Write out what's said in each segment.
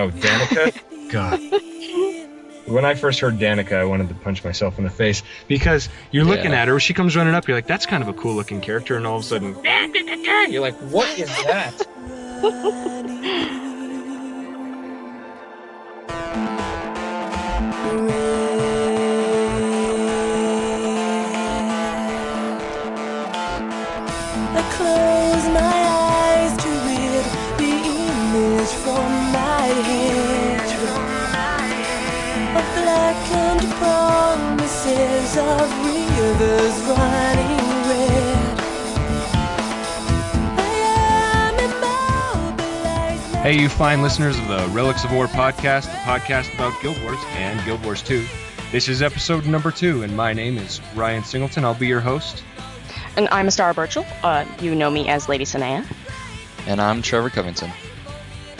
Oh, Danika? God. When I first heard Danika, I wanted to punch myself in the face because you're looking Yeah. at her, she comes running up, you're like, that's kind of a cool looking character, and all of a sudden, you're like, what is that? fine listeners of the Relics of Orr podcast, the podcast about Guild Wars and Guild Wars 2. This is episode number two, and my name is Ryan Singleton. I'll be your host. And I'm Star Birchall. Uh, you know me as Lady Sanaya. And I'm Trevor Covington.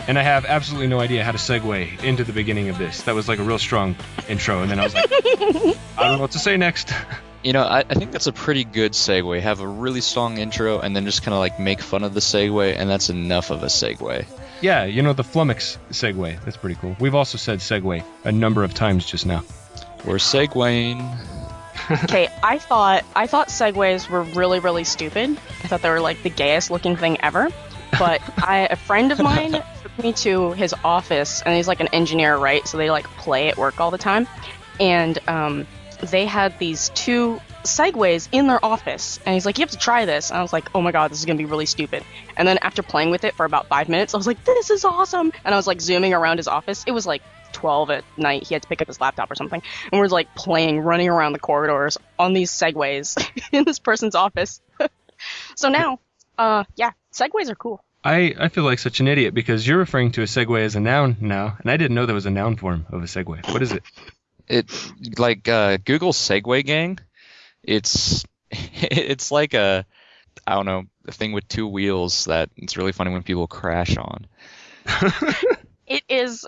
And I have absolutely no idea how to segue into the beginning of this. That was like a real strong intro, and then I was like, I don't know what to say next. You know, I, I think that's a pretty good segue. Have a really strong intro and then just kind of like make fun of the segue, and that's enough of a segue. Yeah, you know, the flummox segue. That's pretty cool. We've also said segue a number of times just now. We're segueing. Okay, I thought I thought segways were really really stupid. I thought they were like the gayest looking thing ever. But I a friend of mine took me to his office, and he's like an engineer, right? So they like play at work all the time, and um, they had these two segways in their office, and he's like, "You have to try this." And I was like, "Oh my god, this is gonna be really stupid." And then after playing with it for about five minutes, I was like, "This is awesome!" And I was like zooming around his office. It was like 12 at night. He had to pick up his laptop or something. And we're like playing, running around the corridors on these segways in this person's office. so now, uh, yeah, segways are cool. I, I feel like such an idiot because you're referring to a segue as a noun now, and I didn't know there was a noun form of a segue. What is it? It like uh, Google Segway Gang. It's it's like a I don't know a thing with two wheels that it's really funny when people crash on. It is,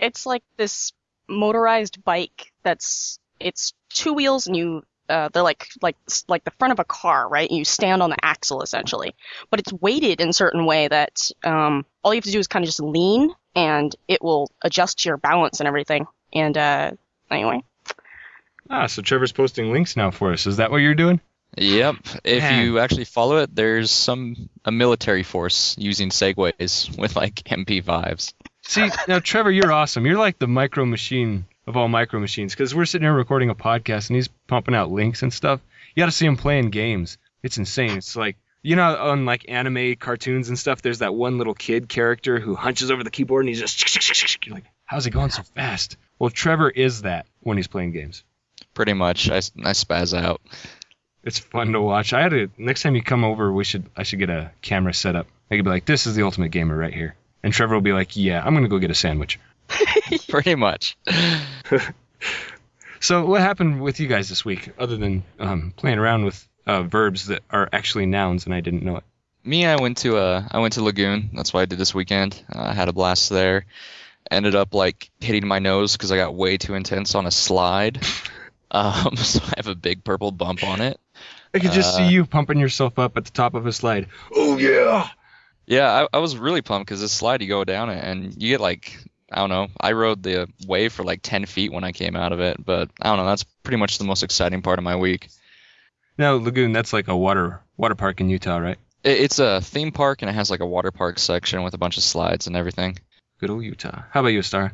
it's like this motorized bike that's, it's two wheels and you, uh, they're like, like, like the front of a car, right? And you stand on the axle essentially. But it's weighted in a certain way that, um, all you have to do is kind of just lean and it will adjust your balance and everything. And, uh, anyway. Ah, so Trevor's posting links now for us. Is that what you're doing? Yep. If Man. you actually follow it, there's some a military force using segways with like MP5s. See, now Trevor, you're awesome. You're like the micro machine of all micro machines because we're sitting here recording a podcast and he's pumping out links and stuff. You got to see him playing games. It's insane. It's like you know on like anime cartoons and stuff. There's that one little kid character who hunches over the keyboard and he's just you're like, how's he going so fast? Well, Trevor is that when he's playing games. Pretty much, I, I spaz out. It's fun to watch. I had to next time you come over, we should I should get a camera set up. I could be like, this is the ultimate gamer right here, and Trevor will be like, yeah, I'm gonna go get a sandwich. Pretty much. So what happened with you guys this week, other than um, playing around with uh, verbs that are actually nouns and I didn't know it? Me, I went to uh, I went to Lagoon. That's what I did this weekend. Uh, I had a blast there. Ended up like hitting my nose because I got way too intense on a slide. Um, so I have a big purple bump on it. I could just Uh, see you pumping yourself up at the top of a slide. Oh yeah! Yeah, I, I was really pumped because this slide you go down it and you get like I don't know. I rode the wave for like 10 feet when I came out of it, but I don't know. That's pretty much the most exciting part of my week. Now Lagoon, that's like a water water park in Utah, right? It, it's a theme park and it has like a water park section with a bunch of slides and everything. Good old Utah. How about you, Star?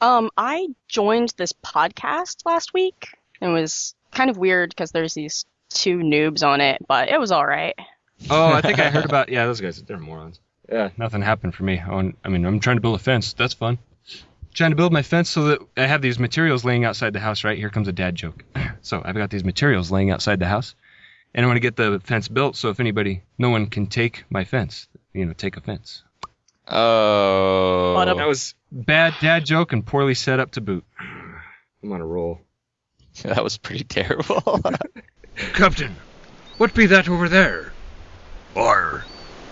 Um, I joined this podcast last week. It was kind of weird because there's these two noobs on it, but it was all right. Oh, I think I heard about. Yeah, those guys, they're morons. Yeah, nothing happened for me. I, mean, I'm trying to build a fence. That's fun. Trying to build my fence so that I have these materials laying outside the house. Right here comes a dad joke. So I've got these materials laying outside the house, and I want to get the fence built. So if anybody, no one can take my fence. You know, take offense. Oh. A- That was bad dad joke and poorly set up to boot. I'm on a roll. that was pretty terrible. Captain, what be that over there? Or,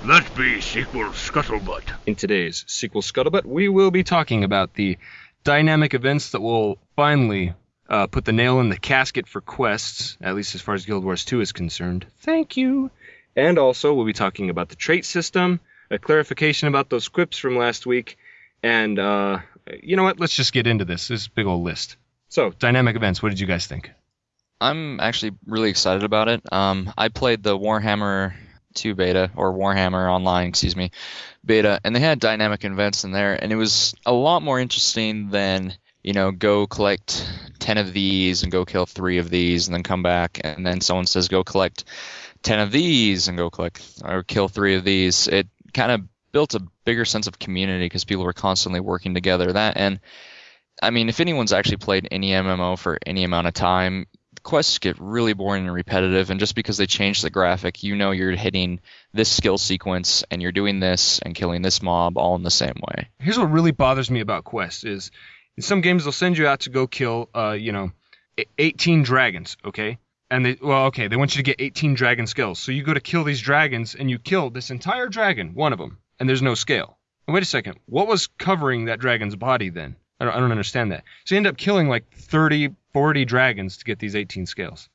that be sequel scuttlebutt. In today's sequel scuttlebutt, we will be talking about the dynamic events that will finally uh, put the nail in the casket for quests, at least as far as Guild Wars 2 is concerned. Thank you. And also, we'll be talking about the trait system, a clarification about those quips from last week, And uh, you know what? Let's just get into this. This big old list. So, dynamic events. What did you guys think? I'm actually really excited about it. Um, I played the Warhammer 2 beta or Warhammer Online, excuse me, beta, and they had dynamic events in there, and it was a lot more interesting than you know go collect 10 of these and go kill three of these and then come back and then someone says go collect 10 of these and go collect or kill three of these. It kind of built a bigger sense of community because people were constantly working together. That and I mean, if anyone's actually played any MMO for any amount of time, quests get really boring and repetitive. And just because they change the graphic, you know you're hitting this skill sequence and you're doing this and killing this mob all in the same way. Here's what really bothers me about quests is in some games they'll send you out to go kill uh, you know, e- 18 dragons, okay? And they well, okay, they want you to get 18 dragon skills. So you go to kill these dragons and you kill this entire dragon, one of them, and there's no scale. And wait a second, what was covering that dragon's body then? I don't, I don't understand that. So you end up killing like 30, 40 dragons to get these 18 scales.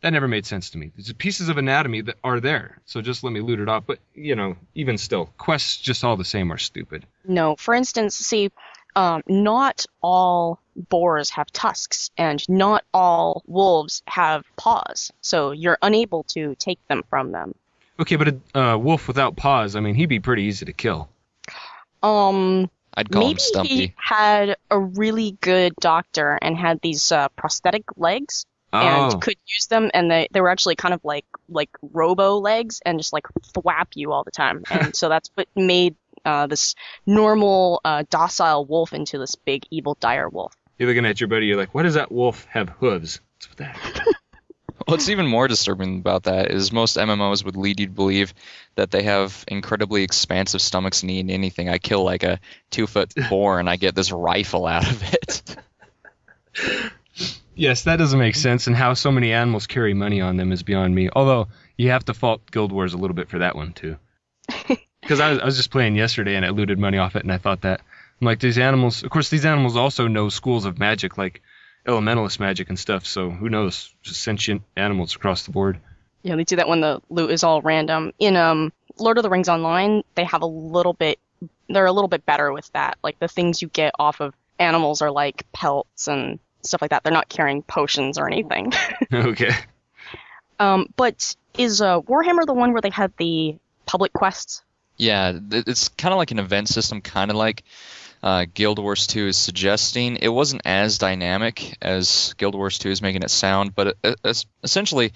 That never made sense to me. There's pieces of anatomy that are there, so just let me loot it off. But you know, even still, quests just all the same are stupid. No, for instance, see, um, not all boars have tusks, and not all wolves have paws, so you're unable to take them from them. Okay, but a uh, wolf without paws, I mean, he'd be pretty easy to kill. Um, I'd call him maybe Stumpy. he had a really good doctor and had these uh, prosthetic legs Oh, and could use them, and they they were actually kind of like like robo legs and just like thwap you all the time, and so that's what made uh, this normal uh, docile wolf into this big evil dire wolf. you're looking at your buddy, you're like, why does that wolf have hooves? What's with that? What's even more disturbing about that is most MMOs would lead you to believe that they have incredibly expansive stomachs and eat anything. I kill like a two foot boar and I get this rifle out of it. yes, that doesn't make sense, and how so many animals carry money on them is beyond me. Although, you have to fault Guild Wars a little bit for that one, too. Because I, was- I was just playing yesterday and I looted money off it, and I thought that. I'm like, these animals, of course, these animals also know schools of magic, like elementalist magic and stuff, so who knows? Just sentient animals across the board. Yeah, they do that when the loot is all random. In um Lord of the Rings Online, they have a little bit they're a little bit better with that. Like the things you get off of animals are like pelts and stuff like that. They're not carrying potions or anything. okay. um but is uh Warhammer the one where they had the public quests? Yeah, it's kind of like an event system, kind of like uh, Guild Wars 2 is suggesting. It wasn't as dynamic as Guild Wars 2 is making it sound, but it, it's essentially,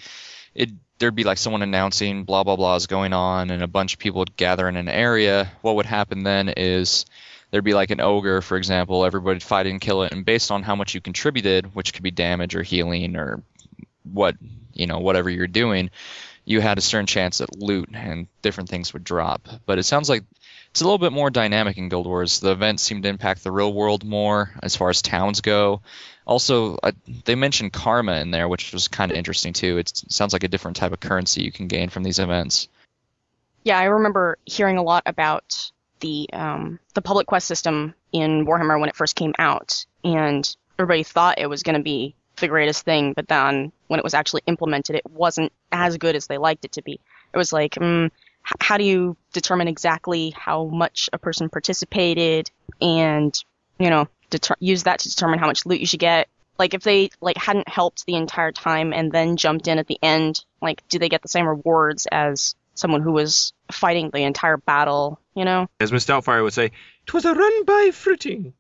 it there'd be like someone announcing blah blah blah is going on, and a bunch of people would gather in an area. What would happen then is there'd be like an ogre, for example. Everybody'd fight and kill it, and based on how much you contributed, which could be damage or healing or what you know whatever you're doing, you had a certain chance at loot and different things would drop. But it sounds like it's a little bit more dynamic in Guild Wars. The events seem to impact the real world more as far as towns go. Also, uh, they mentioned karma in there, which was kind of interesting too. It sounds like a different type of currency you can gain from these events. Yeah, I remember hearing a lot about the um, the public quest system in Warhammer when it first came out, and everybody thought it was going to be the greatest thing, but then when it was actually implemented, it wasn't as good as they liked it to be. It was like, mm, how do you determine exactly how much a person participated, and you know, deter- use that to determine how much loot you should get? Like if they like hadn't helped the entire time and then jumped in at the end, like do they get the same rewards as someone who was fighting the entire battle, you know? As Miss Doubtfire would say, "'Twas a run by fruiting."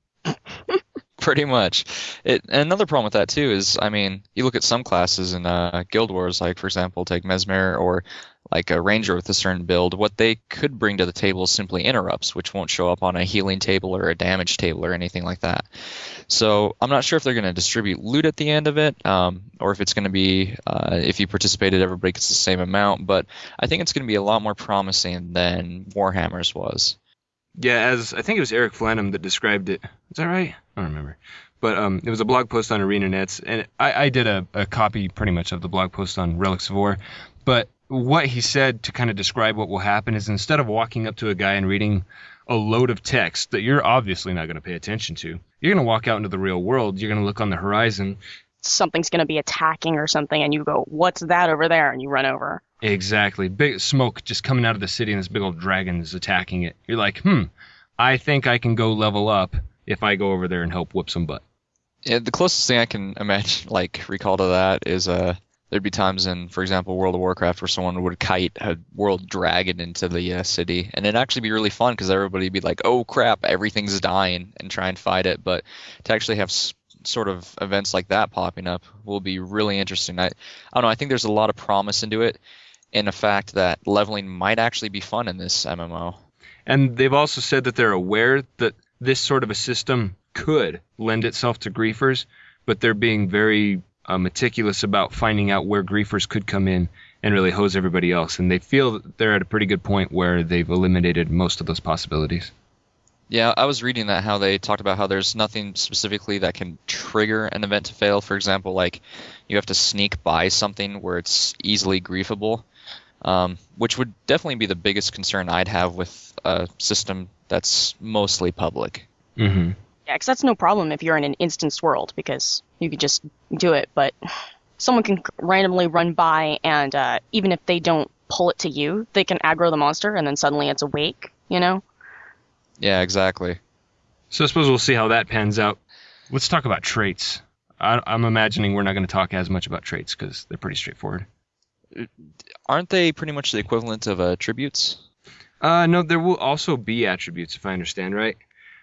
Pretty much. It another problem with that too is, I mean, you look at some classes in uh, Guild Wars, like for example, take Mesmer or like a ranger with a certain build. What they could bring to the table is simply interrupts, which won't show up on a healing table or a damage table or anything like that. So I'm not sure if they're going to distribute loot at the end of it, um, or if it's going to be uh, if you participated, everybody gets the same amount. But I think it's going to be a lot more promising than Warhammer's was. Yeah, as I think it was Eric Flannum that described it. Is that right? I don't remember. But um, it was a blog post on ArenaNets, and I, I did a, a copy pretty much of the blog post on Relics of Orr. But what he said to kind of describe what will happen is instead of walking up to a guy and reading a load of text that you're obviously not going to pay attention to, you're going to walk out into the real world. You're going to look on the horizon. Something's going to be attacking or something, and you go, What's that over there? And you run over. Exactly. Big smoke just coming out of the city, and this big old dragon is attacking it. You're like, hmm, I think I can go level up if I go over there and help whip some butt. Yeah, the closest thing I can imagine, like recall to that, is uh, there'd be times in, for example, World of Warcraft, where someone would kite a world dragon into the uh, city, and it'd actually be really fun because everybody'd be like, "Oh crap, everything's dying," and try and fight it. But to actually have sort of events like that popping up will be really interesting. I, I don't know. I think there's a lot of promise into it, in the fact that leveling might actually be fun in this MMO. And they've also said that they're aware that this sort of a system could lend itself to griefers, but they're being very uh, meticulous about finding out where griefers could come in and really hose everybody else. And they feel that they're at a pretty good point where they've eliminated most of those possibilities. Yeah, I was reading that how they talked about how there's nothing specifically that can trigger an event to fail. For example, like you have to sneak by something where it's easily griefable, um, which would definitely be the biggest concern I'd have with a system that's mostly public. Mm-hmm. Yeah, because that's no problem if you're in an instanced world because you could just do it. But someone can randomly run by, and uh, even if they don't pull it to you, they can aggro the monster, and then suddenly it's awake. You know? Yeah, exactly. So I suppose we'll see how that pans out. Let's talk about traits. I, I'm imagining we're not going to talk as much about traits because they're pretty straightforward. Aren't they pretty much the equivalent of uh, attributes? Uh, no, there will also be attributes, if I understand right.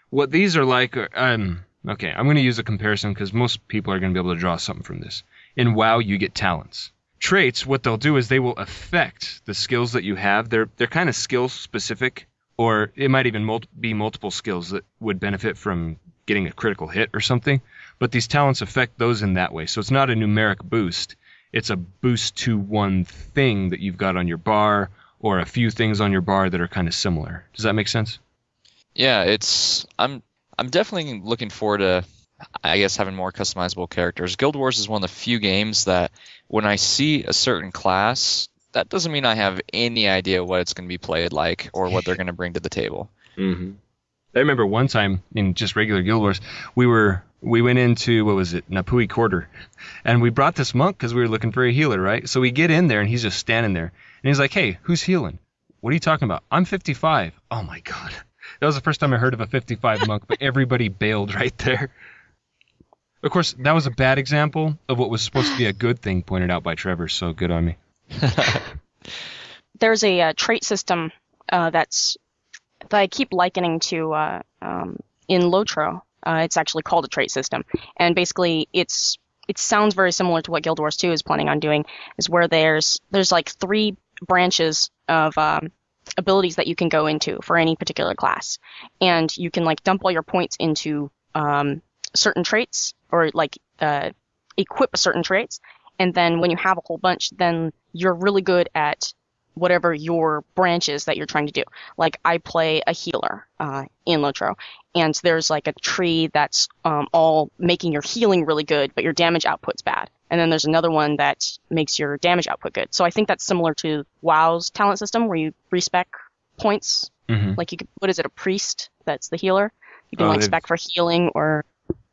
What these are like, are, um, okay, I'm going to use a comparison because most people are going to be able to draw something from this. In WoW, you get talents. Traits, what they'll do is they will affect the skills that you have. They're they're kind of skill specific, or it might even mul- be multiple skills that would benefit from getting a critical hit or something. But these talents affect those in that way. So it's not a numeric boost. It's a boost to one thing that you've got on your bar or a few things on your bar that are kind of similar. Does that make sense? Yeah, it's I'm I'm definitely looking forward to I guess having more customizable characters. Guild Wars is one of the few games that when I see a certain class, that doesn't mean I have any idea what it's going to be played like or what they're going to bring to the table. Mm-hmm. I remember one time in just regular Guild Wars, we were we went into what was it Nahpui Quarter, and we brought this monk because we were looking for a healer, right? So we get in there and he's just standing there, and he's like, "Hey, who's healing? What are you talking about? I'm 55." Oh my god, that was the first time I heard of a 55 monk, but everybody bailed right there. Of course, that was a bad example of what was supposed to be a good thing pointed out by Trevor. So good on me. There's a uh, trait system uh, that's that I keep likening to uh, um, in Lotro. Uh, it's actually called a trait system, and basically it's it sounds very similar to what Guild Wars 2 is planning on doing. Is where there's there's like three branches of um, abilities that you can go into for any particular class, and you can like dump all your points into um, certain traits or like uh, equip certain traits, and then when you have a whole bunch, then you're really good at whatever your branch is that you're trying to do. Like I play a healer uh, in Lotro, and there's like a tree that's um, all making your healing really good, but your damage output's bad. And then there's another one that makes your damage output good. So I think that's similar to WoW's talent system, where you respec points. Mm-hmm. Like you could, what is it, a priest that's the healer? You can Oh, like they've- spec for healing, or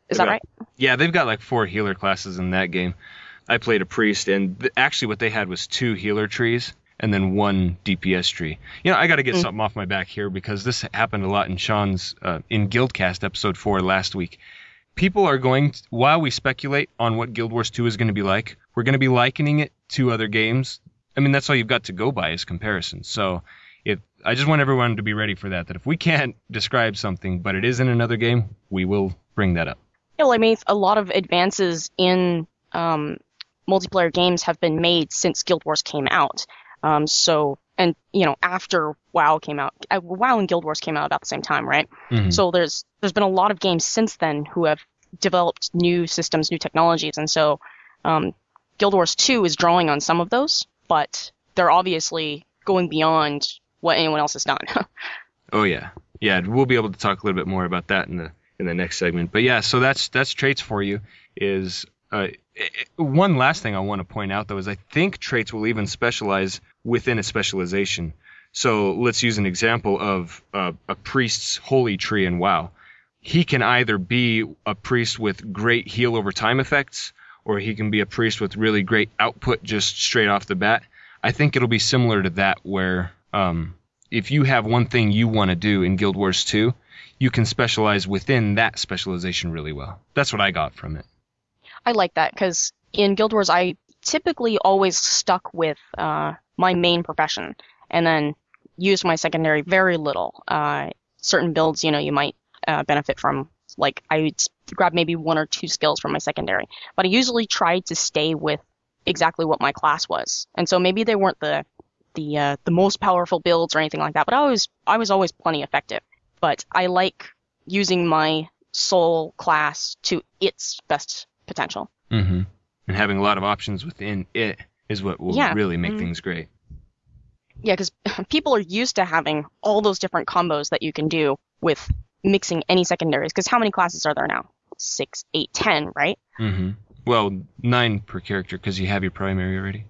is that Yeah. right? Yeah, they've got like four healer classes in that game. I played a priest, and th- actually, what they had was two healer trees and then one DPS tree. You know, I got to get Mm. something off my back here because this happened a lot in Sean's uh, in Guildcast episode four last week. People are going to, while we speculate on what Guild Wars 2 is going to be like, we're going to be likening it to other games. I mean, that's all you've got to go by is comparison. So, if I just want everyone to be ready for that. That if we can't describe something, but it is in another game, we will bring that up. Yeah, well, I mean, a lot of advances in um, multiplayer games have been made since Guild Wars came out. Um, so, and you know, after WoW came out, uh, WoW and Guild Wars came out about the same time, right? Mhm. So there's there's been a lot of games since then who have developed new systems, new technologies, and so um, Guild Wars 2 is drawing on some of those, but they're obviously going beyond what anyone else has done. Oh yeah, yeah. We'll be able to talk a little bit more about that in the in the next segment. But yeah, so that's that's traits for you. Is uh, i- i- one last thing I want to point out though is I think traits will even specialize within a specialization. So let's use an example of uh, a priest's holy tree in WoW. He can either be a priest with great heal over time effects, or he can be a priest with really great output just straight off the bat. I think it'll be similar to that, where um, if you have one thing you want to do in Guild Wars 2, you can specialize within that specialization really well. That's what I got from it. I like that because in Guild Wars, I typically always stuck with uh, my main profession and then used my secondary very little. Uh, certain builds, you know, you might uh, benefit from. Like I would grab maybe one or two skills from my secondary, but I usually tried to stay with exactly what my class was. And so maybe they weren't the the uh, the most powerful builds or anything like that, but I was I was always plenty effective. But I like using my sole class to its best potential. Mm-hmm. And having a lot of options within it is what will Yeah. really make Mhm. things great. Yeah, because people are used to having all those different combos that you can do with mixing any secondaries. Because how many classes are there now? Six, eight, ten, right? Mm-hmm. Well, nine per character because you have your primary already.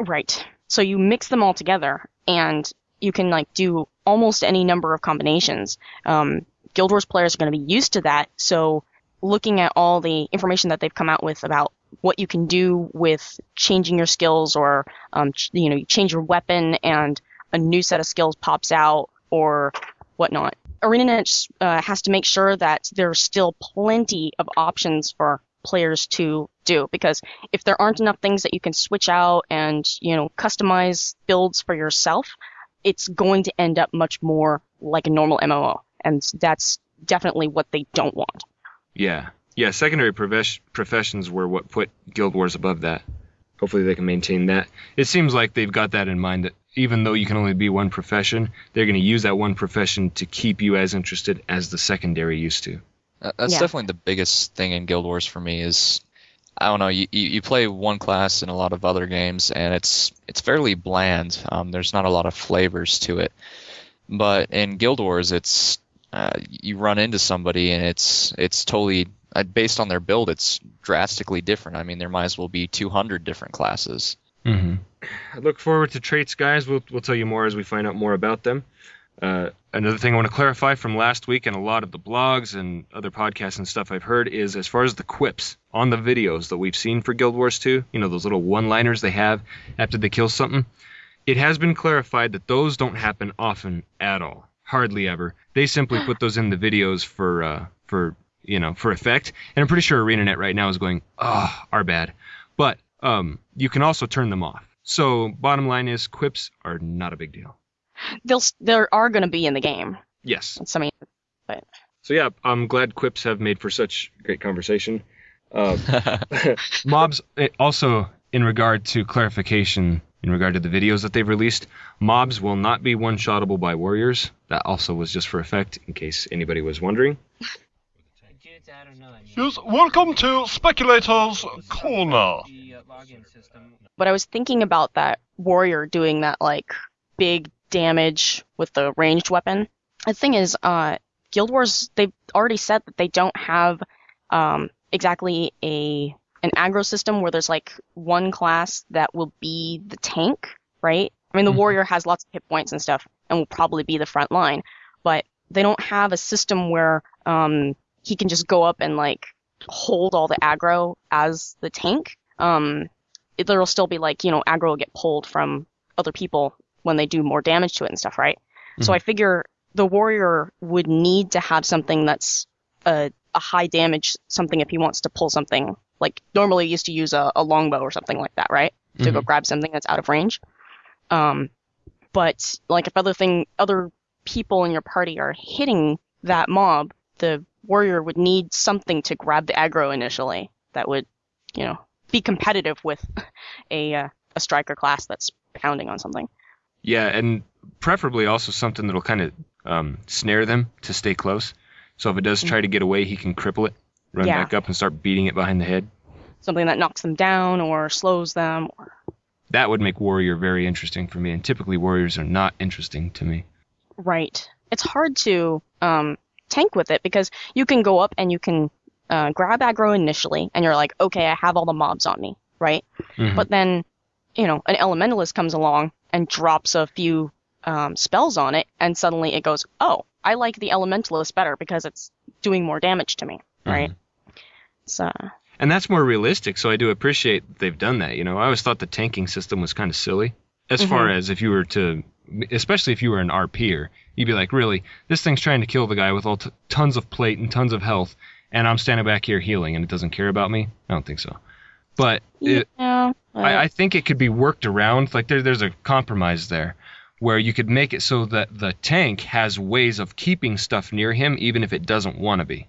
Right. So you mix them all together, and you can like do almost any number of combinations. Um, Guild Wars players are going to be used to that. So looking at all the information that they've come out with about what you can do with changing your skills, or um, ch- you know, you change your weapon and a new set of skills pops out, or whatnot. ArenaNet uh, has to make sure that there's still plenty of options for players to do because if there aren't enough things that you can switch out and you know customize builds for yourself it's going to end up much more like a normal MMO and that's definitely what they don't want Yeah. Yeah, secondary profes- professions were what put Guild Wars above that. Hopefully they can maintain that. It seems like they've got that in mind that even though you can only be one profession, they're going to use that one profession to keep you as interested as the secondary used to. That- That's Yeah. definitely the biggest thing in Guild Wars for me is I don't know you, you you play one class in a lot of other games and it's it's fairly bland. Um, there's not a lot of flavors to it, but in Guild Wars it's uh, you run into somebody and it's it's totally uh, based on their build. It's drastically different. I mean there might as well be 200 different classes. Mm-hmm. I look forward to traits, guys. We'll, we'll tell you more as we find out more about them. Uh, another thing I want to clarify from last week and a lot of the blogs and other podcasts and stuff I've heard is as far as the quips on the videos that we've seen for Guild Wars 2, you know, those little one liners they have after they kill something, it has been clarified that those don't happen often at all. Hardly ever. They simply put those in the videos for, uh, for, you know, for effect. And I'm pretty sure ArenaNet right now is going, oh, our bad. But um, you can also turn them off. So bottom line is quips are not a big deal. they'll s- there are going to be in the game Yes. It's- I mean So yeah, I'm glad quips have made for such great conversation. Um, mobs eh, also in regard to clarification in regard to the videos that they've released, mobs will not be one-shottable by warriors. That also was just for effect, in case anybody was wondering. Yes, welcome to Speculator's Corner. but I was thinking about that warrior doing that like big damage with the ranged weapon. The thing is, uh, Guild Wars they've already said that they don't have um, exactly a an aggro system where there's like one class that will be the tank, right? I mean, the Mhm. warrior has lots of hit points and stuff, and will probably be the front line, but they don't have a system where um, he can just go up and like hold all the aggro as the tank. Um, it- there'll still be like, you know, aggro will get pulled from other people when they do more damage to it and stuff, right? So Mhm. I figure the warrior would need to have something that's a, a high damage something if he wants to pull something. Like normally used to use a, a longbow or something like that, right? To go grab something that's out of range. Um, but like if other thing, other people in your party are hitting that mob, the warrior would need something to grab the aggro initially that would, you know, be competitive with a uh, a striker class that's pounding on something. Yeah, and preferably also something that'll kind of um, snare them to stay close. So if it does try to get away, he can cripple it, run Yeah. back up, and start beating it behind the head. Something that knocks them down or slows them. Or, That would make warrior very interesting for me, and typically warriors are not interesting to me. right. It's hard to um, tank with it because you can go up and you can uh, grab aggro initially, and you're like, okay, I have all the mobs on me, right? Mhm. But then, you know, an elementalist comes along and drops a few um, spells on it, and suddenly it goes, oh, I like the elementalist better because it's doing more damage to me, right? So And that's more realistic, so I do appreciate they've done that. You know, I always thought the tanking system was kind of silly. As mm-hmm. far as if you were to especially if you were an RPer, you'd be like, really, this thing's trying to kill the guy with all t- tons of plate and tons of health, and I'm standing back here healing, and it doesn't care about me. I don't think so. But it, yeah. I, I think it could be worked around. Like there, there's a compromise there, where you could make it so that the tank has ways of keeping stuff near him, even if it doesn't want to be.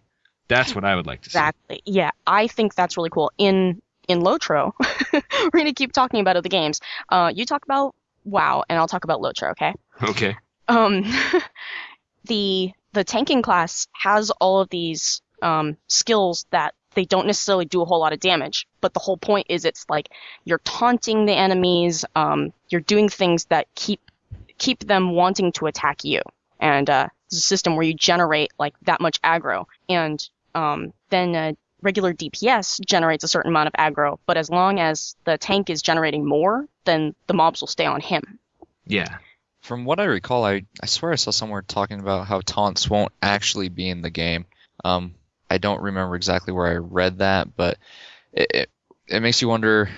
That's what I would like to see. Exactly. Yeah, I think that's really cool. In in Lotro, we're gonna keep talking about other games. Uh, you talk about WoW, and I'll talk about Lotro. Okay. Okay. Um, the the tanking class has all of these um, skills that they don't necessarily do a whole lot of damage, but the whole point is it's like you're taunting the enemies, um, you're doing things that keep keep them wanting to attack you, and uh, it's a system where you generate like that much aggro, and um, then uh, regular DPS generates a certain amount of aggro, but as long as the tank is generating more, then the mobs will stay on him. Yeah. From what I recall, I, I swear I saw somewhere talking about how taunts won't actually be in the game. Um, I don't remember exactly where I read that, but it, it, it makes you wonder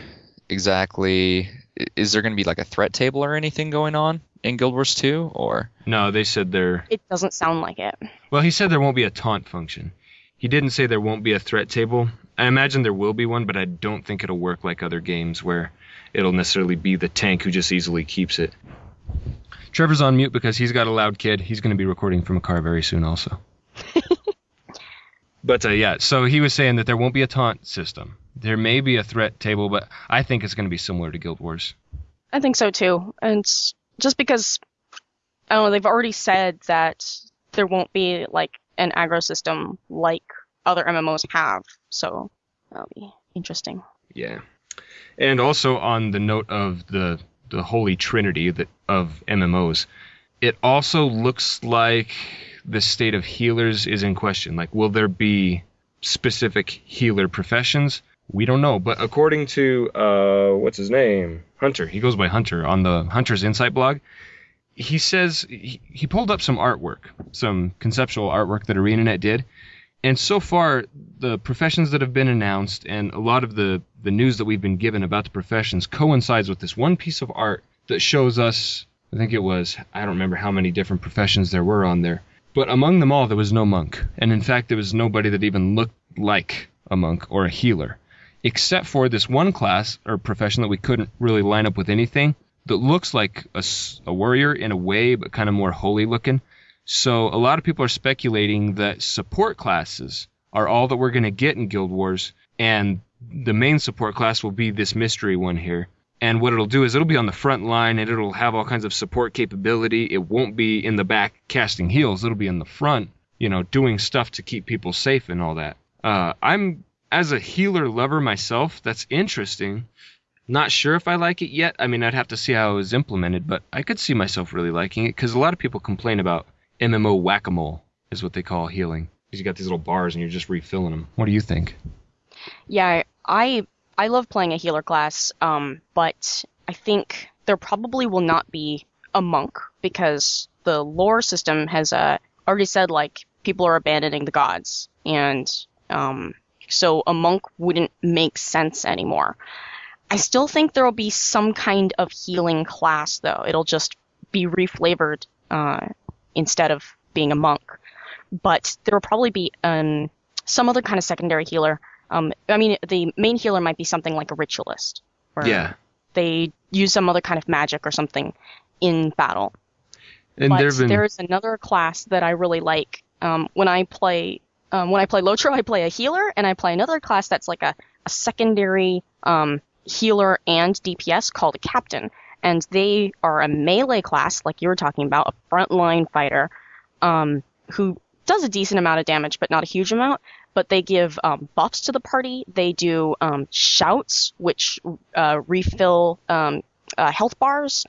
exactly is there going to be like a threat table or anything going on in Guild Wars 2 or No, they said there. It doesn't sound like it. Well, he said there won't be a taunt function. He didn't say there won't be a threat table. I imagine there will be one, but I don't think it'll work like other games where it'll necessarily be the tank who just easily keeps it. Trevor's on mute because he's got a loud kid. He's going to be recording from a car very soon, also. but uh, yeah, so he was saying that there won't be a taunt system. There may be a threat table, but I think it's going to be similar to Guild Wars. I think so too. And just because I don't know, they've already said that there won't be like an aggro system like other MMOs have. So that'll be interesting. Yeah. And also on the note of the the holy trinity that of MMOs, it also looks like the state of healers is in question. Like will there be specific healer professions? We don't know, but according to uh what's his name? Hunter. He goes by Hunter on the Hunter's Insight blog. He says he, he pulled up some artwork, some conceptual artwork that ArenaNet did, and so far, the professions that have been announced and a lot of the, the news that we've been given about the professions coincides with this one piece of art that shows us, I think it was, I don't remember how many different professions there were on there. But among them all, there was no monk. And in fact, there was nobody that even looked like a monk or a healer. Except for this one class or profession that we couldn't really line up with anything that looks like a, a warrior in a way, but kind of more holy looking. So a lot of people are speculating that support classes are all that we're going to get in Guild Wars, and the main support class will be this mystery one here. And what it'll do is it'll be on the front line and it'll have all kinds of support capability. It won't be in the back casting heals. It'll be in the front, you know, doing stuff to keep people safe and all that. Uh, I'm as a healer lover myself. That's interesting. Not sure if I like it yet. I mean, I'd have to see how it was implemented, but I could see myself really liking it because a lot of people complain about MMO whack a mole, is what they call healing. Because you got these little bars and you're just refilling them. What do you think? Yeah, I I love playing a healer class, um, but I think there probably will not be a monk because the lore system has uh, already said like people are abandoning the gods, and um, so a monk wouldn't make sense anymore. I still think there will be some kind of healing class though. It'll just be reflavored uh, instead of being a monk, but there will probably be um, some other kind of secondary healer. Um, I mean, the main healer might be something like a ritualist, where Yeah. they use some other kind of magic or something in battle. And but been there's another class that I really like. Um, when I play um, when I play Lotro, I play a healer, and I play another class that's like a, a secondary um, healer and DPS called a captain. And they are a melee class, like you were talking about, a frontline fighter um, who does a decent amount of damage, but not a huge amount. But they give um, buffs to the party. They do um, shouts, which uh, refill um, uh, health bars,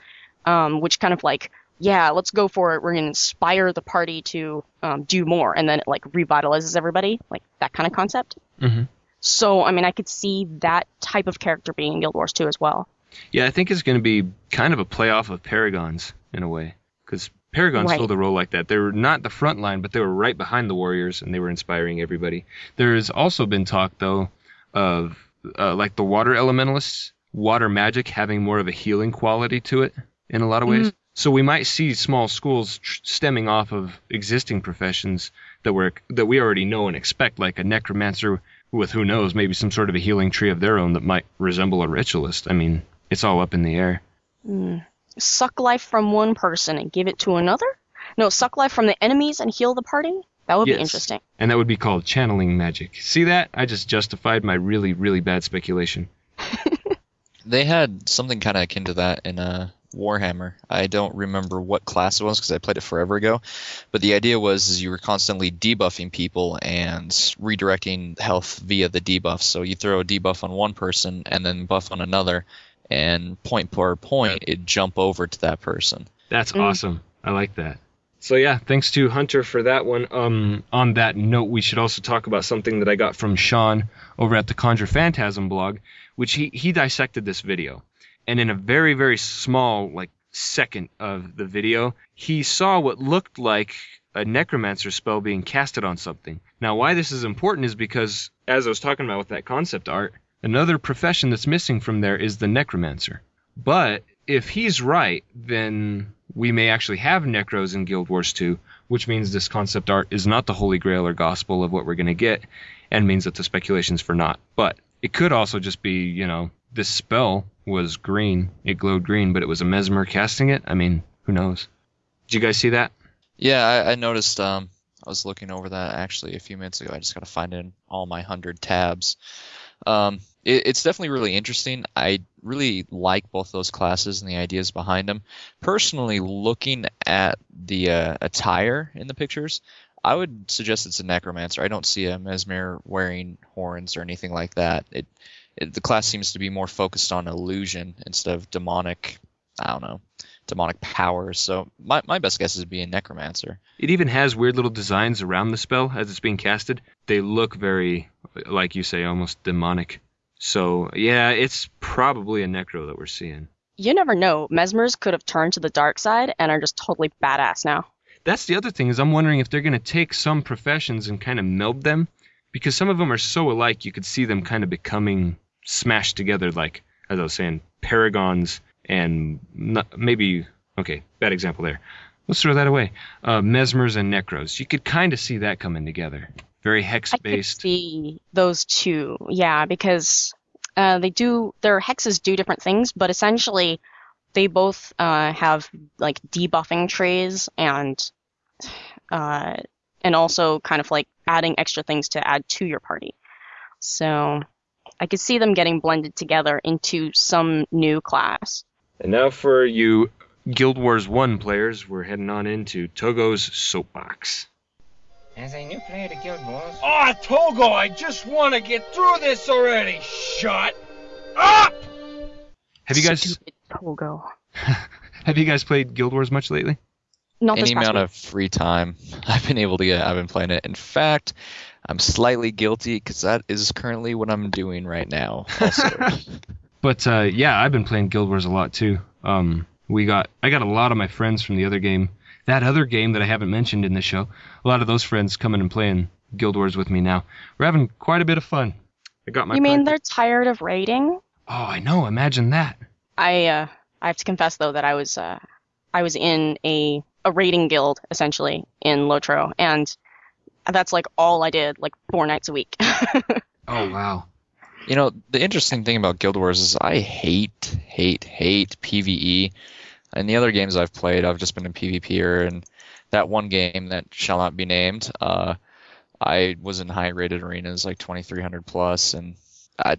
um, which kind of like, yeah, let's go for it. We're gonna inspire the party to um, do more, and then it like revitalizes everybody, like that kind of concept. Mhm. So, I mean, I could see that type of character being in Guild Wars 2 as well. Yeah, I think it's going to be kind of a playoff of Paragons in a way, because Paragons Right. filled a role like that. They were not the front line, but they were right behind the Warriors, and they were inspiring everybody. There has also been talk, though, of uh, like the Water Elementalists, water magic having more of a healing quality to it in a lot of ways. So we might see small schools tr- stemming off of existing professions that we're that we already know and expect, like a necromancer with who knows maybe some sort of a healing tree of their own that might resemble a ritualist. I mean, it's all up in the air. Suck life from one person and give it to another? No, suck life from the enemies and heal the party? That would Yes. be interesting. And that would be called channeling magic. See that? I just justified my really, really bad speculation. They had something kind of akin to that in uh, Warhammer. I don't remember what class it was because I played it forever ago. But the idea was is you were constantly debuffing people and redirecting health via the debuff. So you throw a debuff on one person and then buff on another, and point per point, it jump over to that person. That's Mm. awesome. I like that. So yeah, thanks to Hunter for that one. Um, on that note, we should also talk about something that I got from Sean over at the Conjure Phantasm blog, which he he dissected this video, and in a very very small like second of the video, he saw what looked like a necromancer spell being casted on something. Now, why this is important is because, as I was talking about with that concept art, another profession that's missing from there is the necromancer. But if he's right, then we may actually have necros in Guild Wars 2, which means this concept art is not the holy grail or gospel of what we're going to get, and means that the speculation's for naught. But it could also just be, you know, this spell was green, it glowed green, but it was a mesmer casting it. I mean, who knows? Did you guys see that? Yeah, I, I noticed. Um, I was looking over that actually a few minutes ago. I just got to find in all my hundred tabs. Um, it, it's definitely really interesting. I really like both those classes and the ideas behind them. Personally, looking at the uh, attire in the pictures, I would suggest it's a necromancer. I don't see a mesmer wearing horns or anything like that. It, it the class seems to be more focused on illusion instead of demonic. I don't know, demonic powers. So my my best guess is being necromancer. It even has weird little designs around the spell as it's being casted. They look very, like you say, almost demonic. So, yeah, it's probably a necro that we're seeing. You never know. Mesmers could have turned to the dark side and are just totally badass now. That's the other thing is I'm wondering if they're going to take some professions and kind of meld them because some of them are so alike you could see them kind of becoming smashed together like as I was saying paragons and n- maybe okay bad example there let's throw that away uh, mesmers and necros you could kind of see that coming together very hex based. I could based see those two, yeah, because uh, they do their hexes do different things, but essentially they both uh, have like debuffing trees and uh, and also kind of like adding extra things to add to your party. So I could see them getting blended together into some new class. and now for you Guild Wars 1 players we're heading on into Togo's soapbox As a new player to Guild Wars, Ah, Togo, I just want to get through this already. Shut up! have you guys Stupid Togo. have you guys played Guild Wars much lately Not Any past amount week. of free time I've been able to get, I've been playing it. In fact, I'm slightly guilty because that is currently what I'm doing right now. Also, But uh, yeah, I've been playing Guild Wars a lot too. Um, we got I got a lot of my friends from the other game, that other game that I haven't mentioned in the show. A lot of those friends coming and playing Guild Wars with me now. We're having quite a bit of fun. I got my. You mean practice- they're tired of raiding? Oh, I know. Imagine that. I uh, I have to confess though that I was uh, I was in a a raiding guild essentially in Lotro, and that's like all I did, like four nights a week. Oh wow. you know, the interesting thing about Guild Wars is I hate, hate, hate PVE. In the other games I've played, I've just been a PvPer, and that one game that shall not be named, uh, I was in high rated arenas like 2300 plus, and I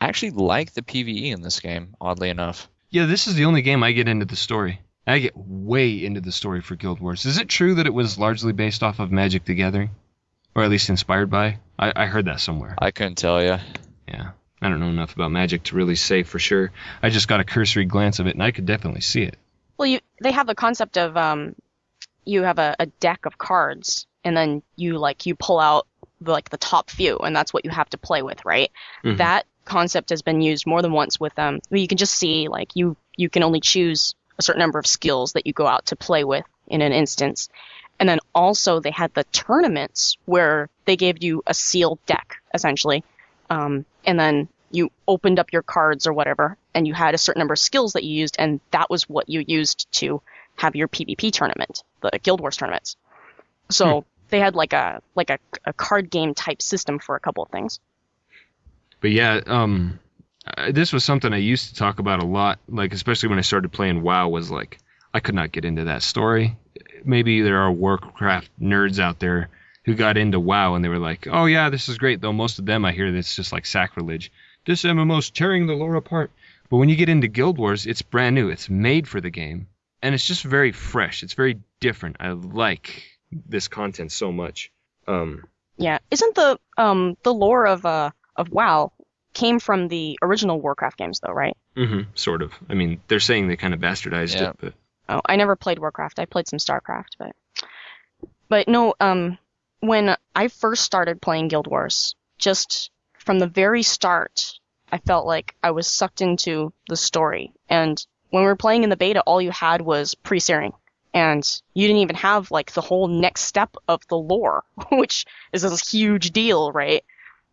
actually like the PVE in this game, oddly enough. Yeah, this is the only game I get into the story. I get way into the story for Guild Wars. Is it true that it was largely based off of Magic the Gathering, or at least inspired by? I, I heard that somewhere. I couldn't tell you. Yeah. I don't know enough about Magic to really say for sure. I just got a cursory glance of it, and I could definitely see it. Well, you they have the concept of um, you have a, a deck of cards, and then you like you pull out the, like the top few, and that's what you have to play with, right? Mhm. That concept has been used more than once with them. Um, you can just see like you you can only choose a certain number of skills that you go out to play with in an instance. And then also they had the tournaments where they gave you a sealed deck essentially, um, and then you opened up your cards or whatever, and you had a certain number of skills that you used, and that was what you used to have your PvP tournament, the Guild Wars tournaments. So they had like a like a, a card game type system for a couple of things. But yeah, um, this was something I used to talk about a lot, like especially when I started playing WoW. Was like I could not get into that story. Maybe there are Warcraft nerds out there who got into WoW and they were like, "Oh yeah, this is great." Though most of them I hear that's just like sacrilege. This MMO's tearing the lore apart. But when you get into Guild Wars, it's brand new. It's made for the game, and it's just very fresh. It's very different. I like this content so much. Um, Yeah, isn't the um the lore of uh of WoW came from the original Warcraft games though, right? Mm-hmm. sort of. I mean, they're saying they kind of bastardized Yeah. it, but Oh, I never played Warcraft. I played some StarCraft, but but no, um when I first started playing Guild Wars, just from the very start, I felt like I was sucked into the story. And when we were playing in the beta, all you had was pre-searing. And you didn't even have like the whole next step of the lore, which is a huge deal, right?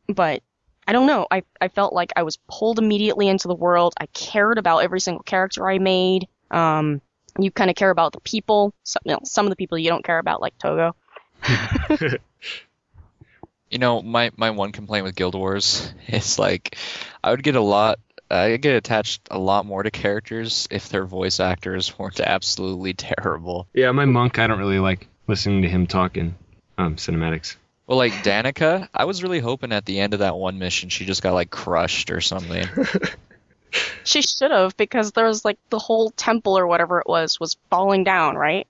But I don't know. I, I felt like I was pulled immediately into the world. I cared about every single character I made. Um, you kind of care about the people. Some, you know, some of the people you don't care about, like Togo. You know, my my one complaint with Guild Wars is like I would get a lot I get attached a lot more to characters if their voice actors weren't absolutely terrible. yeah, my monk, I don't really like listening to him talking um, cinematics. Well, like Danika, I was really hoping at the end of that one mission she just got like crushed or something. She should have, because there was like the whole temple or whatever it was was falling down, right?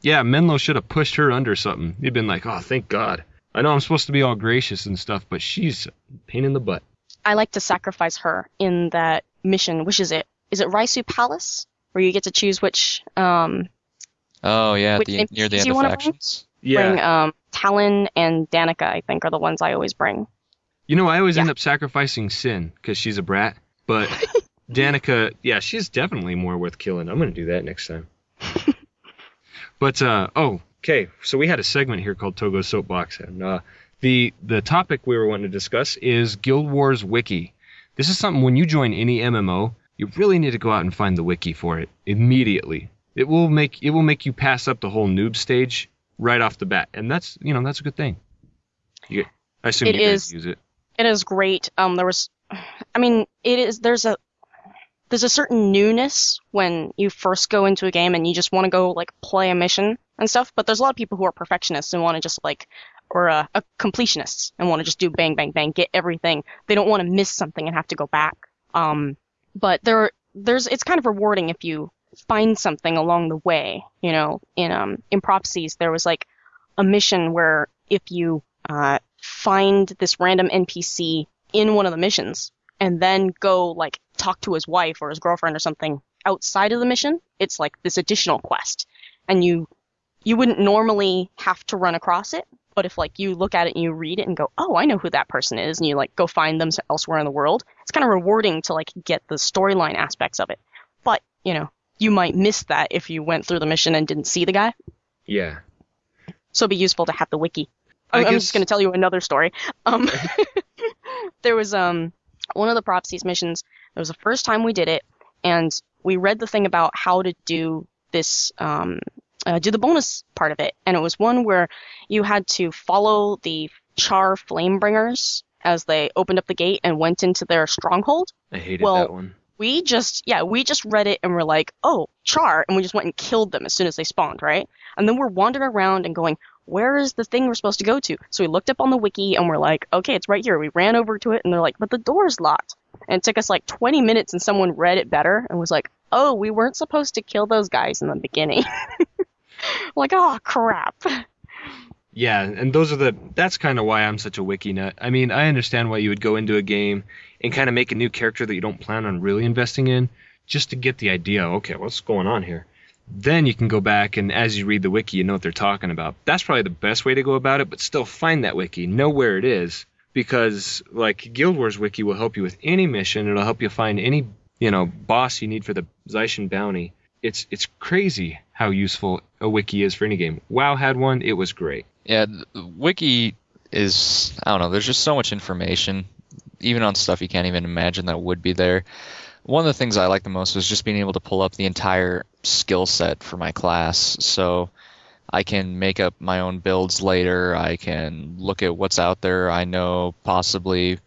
Yeah, Mhenlo should have pushed her under something. He'd been like, "Oh, thank God." I know I'm supposed to be all gracious and stuff, but she's a pain in the butt. I like to sacrifice her in that mission. Which is it? Is it Raisu Palace? Where you get to choose which um Oh yeah, Which the, near the NPCs end you of wanna bring? factions. Yeah, bring um Talon and Danika, I think, are the ones I always bring. you know, I always Yeah. end up sacrificing Cynn because she's a brat, but Danika, yeah, she's definitely more worth killing. I'm gonna do that next time. but uh, oh, okay. So we had a segment here called Togo Soapbox, and uh, the the topic we were wanting to discuss is Guild Wars Wiki. This is something when you join any MMO, you really need to go out and find the wiki for it immediately. It will make it will make you pass up the whole noob stage right off the bat, and that's you know that's a good thing. You, I assume It you guys use it. It is great. Um, there was, I mean, it is. There's a there's a certain newness when you first go into a game and you just want to go like play a mission and stuff. But there's a lot of people who are perfectionists and want to just like, or uh, uh, completionists and want to just do bang bang bang, get everything. They don't want to miss something and have to go back. Um, but there there's it's kind of rewarding if you find something along the way. You know, in um in Prophecies there was like a mission where if you uh find this random NPC in one of the missions and then go like talk to his wife or his girlfriend or something outside of the mission, it's like this additional quest. And you you wouldn't normally have to run across it, but if like you look at it and you read it and go, "Oh, I know who that person is," and you like go find them elsewhere in the world, it's kind of rewarding to like get the storyline aspects of it. But, you know, you might miss that if you went through the mission and didn't see the guy. Yeah. So it'd be useful to have the wiki. I I'm, I'm guess- just going to tell you another story. Um, there was um one of the prophecies missions. It was the first time we did it, and we read the thing about how to do this, um, uh, do the bonus part of it, and it was one where you had to follow the Char Flamebringers as they opened up the gate and went into their stronghold. I hated Well, that one. We just, yeah, we just read it and we're like, oh, Char, and we just went and killed them as soon as they spawned, right? And then we're wandering around and going, where is the thing we're supposed to go to? So we looked up on the wiki and we're like, okay, it's right here. We ran over to it and they're like, but the door's locked. And it took us like 20 minutes and someone read it better and was like, oh, we weren't supposed to kill those guys in the beginning. like, oh, crap. Yeah, and those are the. That's kind of why I'm such a wiki nut. I mean, I understand why you would go into a game and kind of make a new character that you don't plan on really investing in, just to get the idea. Okay, what's going on here? Then you can go back and as you read the wiki, you know what they're talking about. That's probably the best way to go about it. But still, find that wiki, know where it is, because like Guild Wars wiki will help you with any mission. It'll help you find any you know boss you need for the Zaishen bounty. It's it's crazy how useful a wiki is for any game. WoW had one. It was great. Yeah, wiki is I don't know. There's just so much information, even on stuff you can't even imagine that would be there. One of the things I like the most was just being able to pull up the entire skill set for my class. So I can make up my own builds later. I can look at what's out there. I know possibly,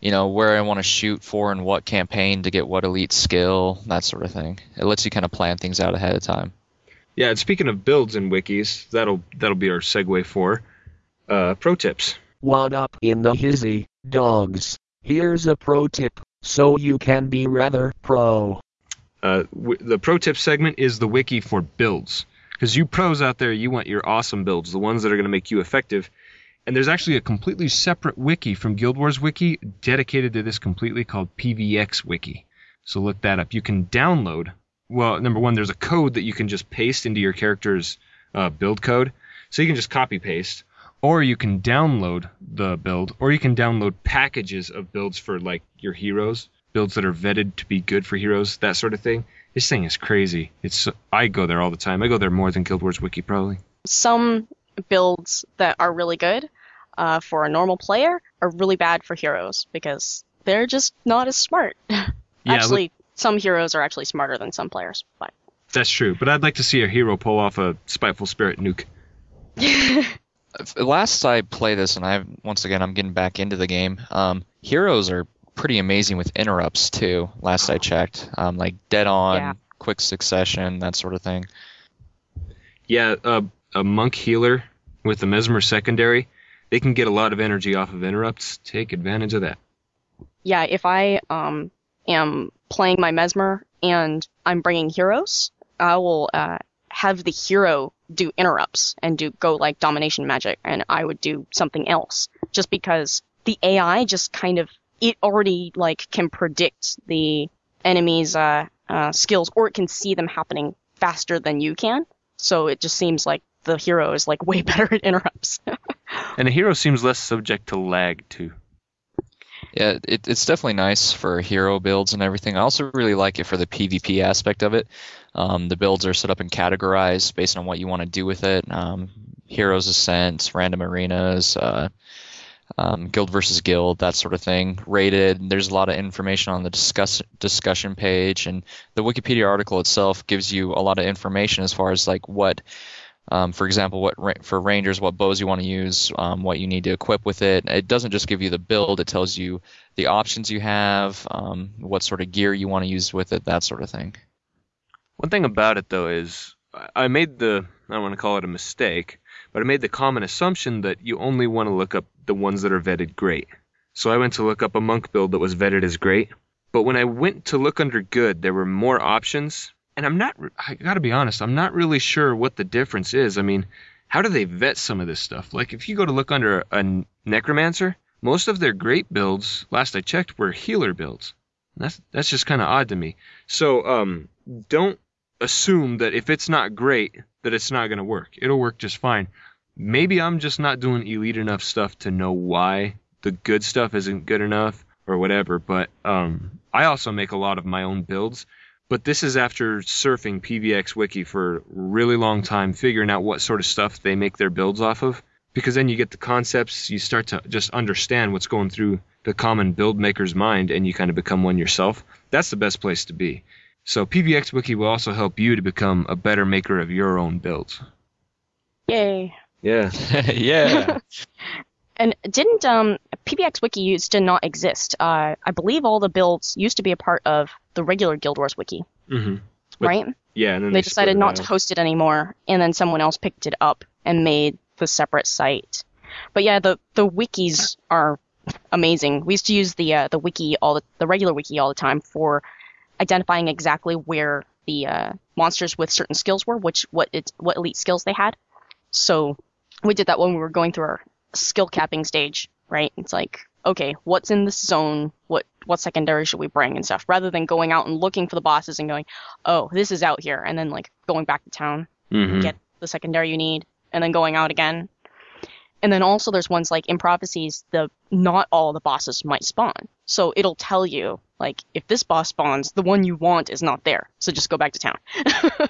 you know, where I want to shoot for and what campaign to get what elite skill, that sort of thing. It lets you kind of plan things out ahead of time. Yeah, and speaking of builds and wikis, that'll that'll be our segue for uh, pro tips. What up in the hizzy, dogs? Here's a pro tip, so you can be rather pro. Uh, w- the pro tip segment is the wiki for builds. Because you pros out there, you want your awesome builds, the ones that are going to make you effective. And there's actually a completely separate wiki from Guild Wars Wiki dedicated to this completely called PVX Wiki. So look that up. You can download. Well, number one, there's a code that you can just paste into your character's uh, build code. So you can just copy paste, or you can download the build, or you can download packages of builds for like your heroes, builds that are vetted to be good for heroes, that sort of thing. This thing is crazy. It's I go there all the time. I go there more than Guild Wars Wiki probably. Some builds that are really good uh, for a normal player are really bad for heroes because they're just not as smart. Yeah, actually, some heroes are actually smarter than some players, but That's true, but I'd like to see a hero pull off a spiteful spirit nuke. Last I play this, and I once again I'm getting back into the game. Um, heroes are pretty amazing with interrupts too. Last I checked, um, like dead on, Yeah. quick succession, that sort of thing. Yeah, uh, a monk healer with a mesmer secondary, they can get a lot of energy off of interrupts. Take advantage of that. yeah, if I um am playing my mesmer and I'm bringing heroes, I will uh, have the hero do interrupts and do go like domination magic, and I would do something else just because the AI just kind of it already like can predict the enemy's uh, uh, skills or it can see them happening faster than you can. So it just seems like the hero is like way better at interrupts. And the hero seems less subject to lag too. Yeah, it, it's definitely nice for hero builds and everything. I also really like it for the PvP aspect of it. Um, the builds are set up and categorized based on what you want to do with it. Um, Heroes Ascent, random arenas, uh, um, guild versus guild, that sort of thing. Rated. There's a lot of information on the discuss discussion page, and the Wikipedia article itself gives you a lot of information as far as like what um, for example, what for rangers, what bows you want to use, um, what you need to equip with it. It doesn't just give you the build; it tells you the options you have, um, what sort of gear you want to use with it, that sort of thing. One thing about it though is I- made the I don't want to call it a mistake, but I made the common assumption that you only want to look up the ones that are vetted great. So I went to look up a monk build that was vetted as great, but when I went to look under good, there were more options, and I'm not I got to be honest, I'm not really sure what the difference is. I mean, how do they vet some of this stuff? Like if you go to look under a necromancer, most of their great builds, last I checked, were healer builds. That's that's just kind of odd to me. So um, don't assume that if it's not great, that it's not going to work. It'll work just fine. Maybe I'm just not doing elite enough stuff to know why the good stuff isn't good enough or whatever. But um, I also make a lot of my own builds. But this is after surfing PVX Wiki for a really long time, figuring out what sort of stuff they make their builds off of. Because then you get the concepts, you start to just understand what's going through the common build maker's mind, and you kind of become one yourself. That's the best place to be. So PVX Wiki will also help you to become a better maker of your own builds. Yay! Yeah. yeah. And didn't um PVX Wiki used to not exist? Uh, I believe all the builds used to be a part of the regular Guild Wars Wiki, hmm But- right? Yeah, and then They split decided it not to host it anymore, and then someone else picked it up and made the separate site. But yeah, the the wikis are amazing. We used to use the uh, the wiki all the the regular wiki all the time for identifying exactly where the uh, monsters with certain skills were, which what it what elite skills they had. So we did that when we were going through our skill capping stage, right? It's like, okay, what's in this zone? What what secondary should we bring and stuff, rather than going out and looking for the bosses and going, oh, this is out here, and then like going back to town, Mhm. get the secondary you need, and then going out again. And then also there's ones like in prophecies, the not all the bosses might spawn. So it'll tell you, like, if this boss spawns, the one you want is not there. So just go back to town.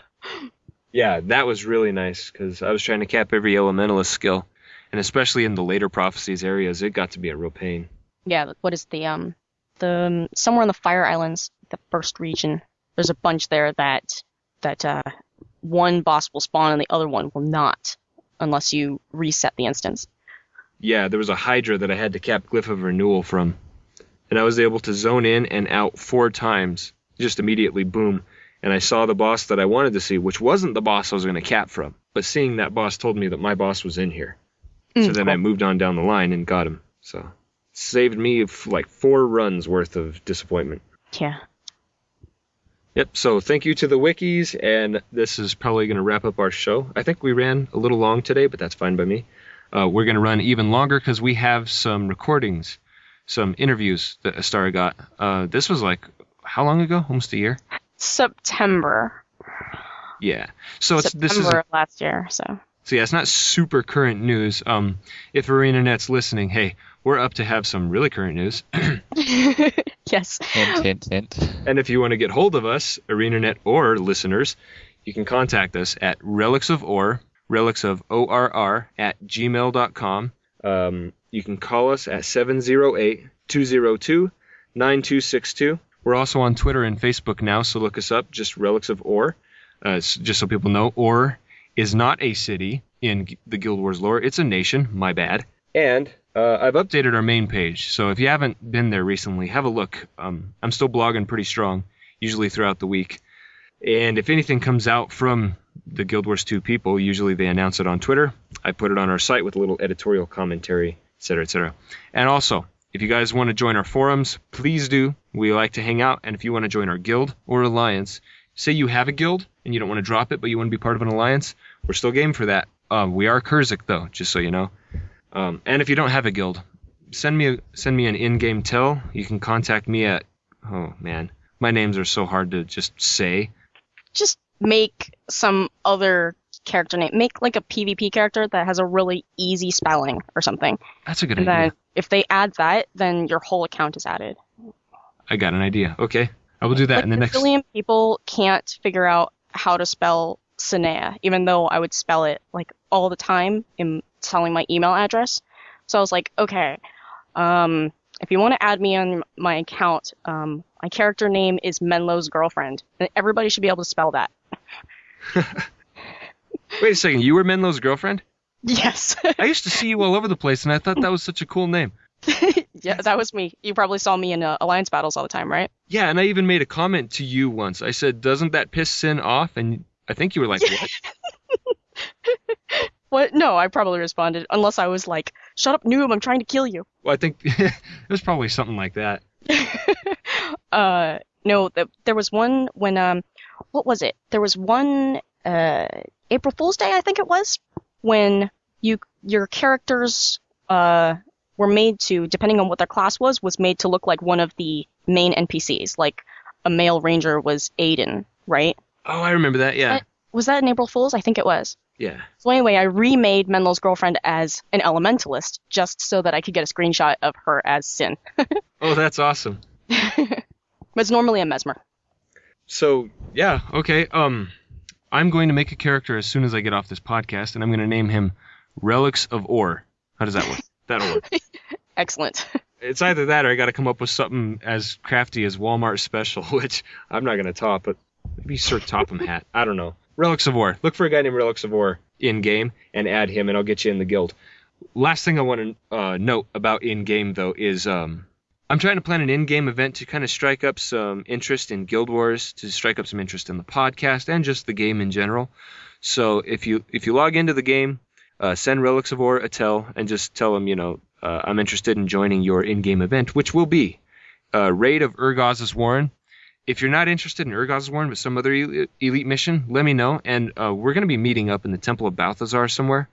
Yeah, that was really nice because I was trying to cap every elementalist skill, and especially in the later prophecies areas, it got to be a real pain. yeah, what is the um the um, somewhere on the Fire Islands, the first region. There's a bunch there that that uh, one boss will spawn and the other one will not, unless you reset the instance. Yeah, there was a Hydra that I had to cap Glyph of Renewal from. And I was able to zone in and out four times, just immediately, boom. And I saw the boss that I wanted to see, which wasn't the boss I was going to cap from. But seeing that boss told me that my boss was in here. so Mm, then I moved on down the line and got him. So saved me like four runs worth of disappointment. Yeah. Yep. So thank you to the wikis, and this is probably going to wrap up our show. I think we ran a little long today, but that's fine by me. Uh, we're going to run even longer because we have some recordings, some interviews that Astara got. Uh, this was like how long ago? Almost a year. September. Yeah. So it's this is September of last year. So. So yeah, it's not super current news. Um, if ArenaNet's listening, hey, we're up to have some really current news. yes. Hint, hint, hint. And if you want to get hold of us, ArenaNet or listeners, you can contact us at relics of orr relics of orr at gmail.com. Um, you can call us at 708-202-9262. We're also on Twitter and Facebook now, so look us up, just relics of orr. Uh, just so people know, Orr is not a city in the Guild Wars lore. It's a nation. My bad. And uh, I've updated our main page, so if you haven't been there recently, have a look. Um, I'm still blogging pretty strong, usually throughout the week. And if anything comes out from the Guild Wars 2 people, usually they announce it on Twitter. I put it on our site with a little editorial commentary, etc., etc. And also, if you guys want to join our forums, please do. We like to hang out, and if you want to join our guild or alliance, say you have a guild and you don't want to drop it, but you want to be part of an alliance, we're still game for that. Um, we are Kurzik though, just so you know. Um, and if you don't have a guild, send me a, send me an in-game tell. You can contact me at oh man, my names are so hard to just say. Just make some other character name. Make like a PvP character that has a really easy spelling or something. That's a good And idea. then if they add that, then your whole account is added. I got an idea. Okay, I will do that like in the a next. billion people can't figure out how to spell Sinea, even though I would spell it like all the time in telling my email address. So I was like, okay, um, if you want to add me on my account, um, my character name is Mhenlo's girlfriend, and everybody should be able to spell that. Wait a second, you were Mhenlo's girlfriend? Yes, I used to see you all over the place, and I thought that was such a cool name. yeah, that was me. You probably saw me in uh, alliance battles all the time, right? Yeah, and I even made a comment to you once. I said, "Doesn't that piss Cynn off?" And I think you were like, "What?" What? No, I probably responded, unless I was like, "Shut up, noob! I'm trying to kill you." well, I think it was probably something like that. uh no th- there was one when um what was it there was one uh april fool's day i think it was when you your characters uh were made to depending on what their class was was made to look like one of the main npcs like a male ranger was aiden right Oh, I remember that. Yeah, was that an april fool's i think it was yeah. so anyway i remade Mhenlo's girlfriend as an elementalist just so that i could get a screenshot of her as Cynn Oh, that's awesome. but it's normally a mesmer So yeah, okay. Um, I'm going to make a character as soon as I get off this podcast, and I'm going to name him Relics of Orr. How does that work? That'll work. excellent It's either that or I got to come up with something as crafty as Walmart special, which I'm not going to top, but maybe Sir Topham Hatt. I don't know. Relics of Orr. Look for a guy named Relics of Orr in game and add him, and I'll get you in the guild. Last thing I want to uh, note about in game though is um, I'm trying to plan an in-game event to kind of strike up some interest in Guild Wars, to strike up some interest in the podcast and just the game in general. So if you if you log into the game, uh, send Relics of Orr a tell and just tell them you know uh, I'm interested in joining your in-game event, which will be uh, raid of Urgaz's Warren. If you're not interested in Urgaz's Warren but some other elite mission, let me know, and uh, we're going to be meeting up in the Temple of Balthazar somewhere.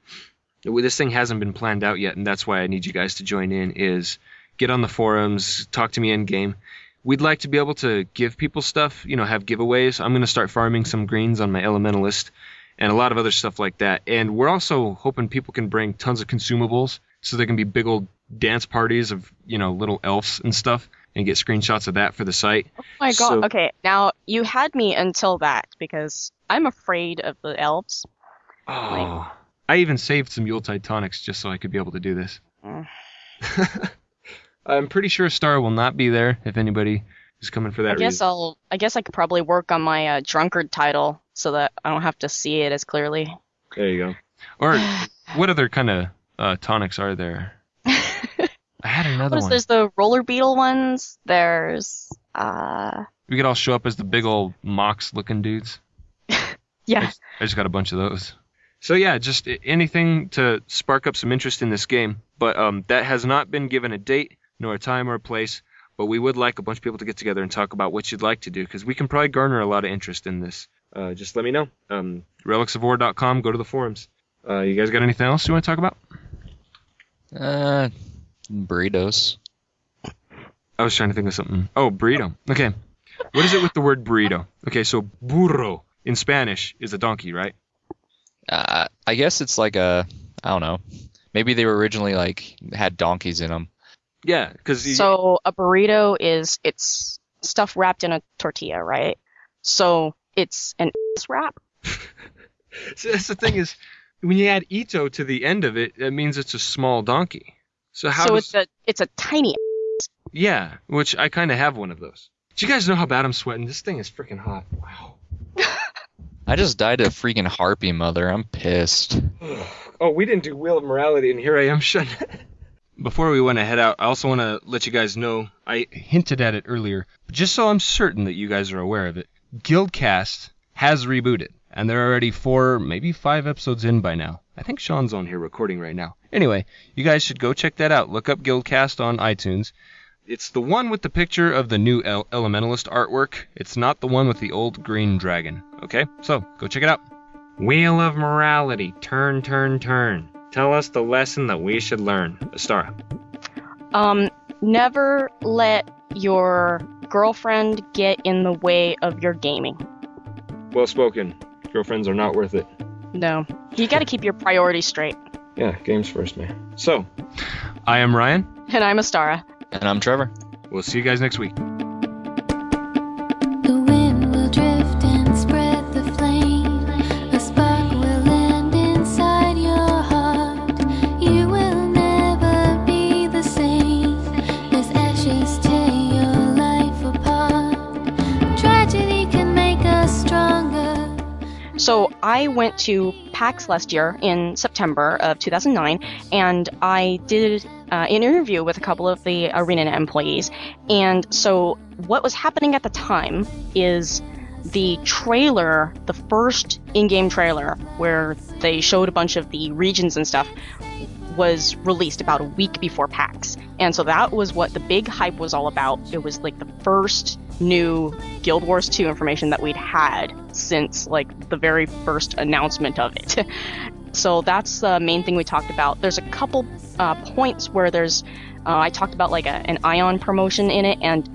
This thing hasn't been planned out yet, and that's why I need you guys to join in. Is get on the forums, talk to me in game. We'd like to be able to give people stuff, you know, have giveaways. I'm going to start farming some greens on my elementalist and a lot of other stuff like that. And we're also hoping people can bring tons of consumables so there can be big old dance parties of, you know, little elves and stuff and get screenshots of that for the site. Oh my god. So- okay, now you had me until that because I'm afraid of the elves. Oh. I even saved some Yuletide tonics just so I could be able to do this. Mm. I'm pretty sure Star will not be there if anybody is coming for that I guess reason. I'll. I guess I could probably work on my uh, drunkard title so that I don't have to see it as clearly. There you go. Or what other kind of uh, tonics are there? I had another What is one. there's the roller beetle ones. There's uh We could all show up as the big old mox looking dudes. yeah. I just got a bunch of those. So yeah, just anything to spark up some interest in this game. But um, that has not been given a date, nor a time or a place. But we would like a bunch of people to get together and talk about what you'd like to do, because we can probably garner a lot of interest in this. Uh, just let me know. Um, relicsoforr.com. Go to the forums. Uh, you guys got anything else you want to talk about? Uh, burritos. I was trying to think of something. Oh, burrito. Okay. What is it with the word burrito? Okay, so burro in Spanish is a donkey, right? Uh, I guess it's like a, I don't know. Maybe they were originally like had donkeys in them. Yeah, because So a burrito is it's stuff wrapped in a tortilla, right? So it's an ass wrap. So that's the thing is, when you add ito to the end of it, that means it's a small donkey. So how so does it's a it's a tiny. yeah, which I kind of have one of those. Do you guys know how bad I'm sweating? This thing is freaking hot. Wow. I just died of freaking harpy mother. I'm pissed. Oh, we didn't do Wheel of Morality, and here I am shut. Before we want to head out, I also want to let you guys know I hinted at it earlier, but just so I'm certain that you guys are aware of it, Guildcast has rebooted, and they're already four, maybe five episodes in by now. I think Sean's on here recording right now. Anyway, you guys should go check that out. Look up Guildcast on iTunes. It's the one with the picture of the new El- Elementalist artwork. It's not the one with the old green dragon. Okay? So, go check it out. Wheel of Morality. Turn, turn, turn. Tell us the lesson that we should learn. Astara. Um, never let your girlfriend get in the way of your gaming. Well spoken. Girlfriends are not worth it. No, you got to keep your priorities straight. Yeah, games first, man. So, I am Ryan. And I'm Astara. And I'm Trevor. We'll see you guys next week. So I went to PAX last year in September of 2009, and I did uh, an interview with a couple of the ArenaNet employees. And so what was happening at the time is the trailer, the first in-game trailer, where they showed a bunch of the regions and stuff, was released about a week before PAX. And so that was what the big hype was all about. It was like the first new Guild Wars 2 information that we'd had since like the very first announcement of it. so that's the main thing we talked about. There's a couple uh, points where there's uh, I talked about like a, an Aion promotion in it, and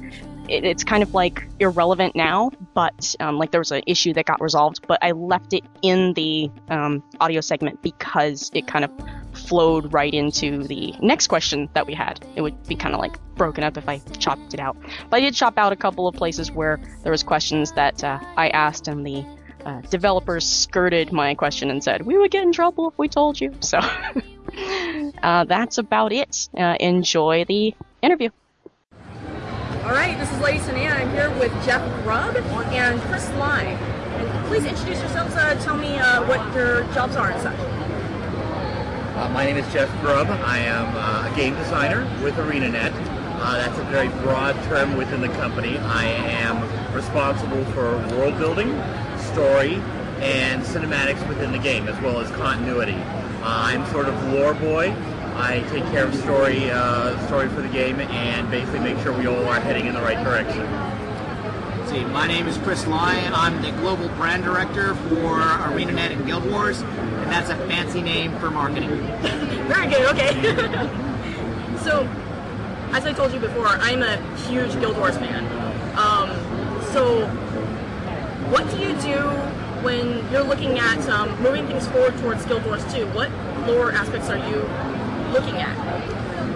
it, it's kind of like irrelevant now, but um, like there was an issue that got resolved, but I left it in the um, audio segment because it kind of flowed right into the next question that we had. It would be kind of like broken up if I chopped it out. But I did chop out a couple of places where there was questions that uh, I asked and the uh, developers skirted my question and said, we would get in trouble if we told you. So uh, that's about it. Uh, enjoy the interview. All right, this is Lady Sanea. I'm here with Jeff Grubb and Chris Lye. And please introduce yourselves. Uh, tell me uh, what your jobs are and such. Uh, my name is Jeff Grubb. I am uh, a game designer with ArenaNet. Uh, that's a very broad term within the company. I am responsible for world building, story, and cinematics within the game, as well as continuity. Uh, I'm sort of lore boy. I take care of story, uh, story for the game, and basically make sure we all are heading in the right direction. Let's see, my name is Chris Lye. I'm the global brand director for ArenaNet and Guild Wars, and that's a fancy name for marketing. Very good, okay. so, as I told you before, I'm a huge Guild Wars fan. Um, so, what do you do when you're looking at um, moving things forward towards Guild Wars 2? What lore aspects are you looking at?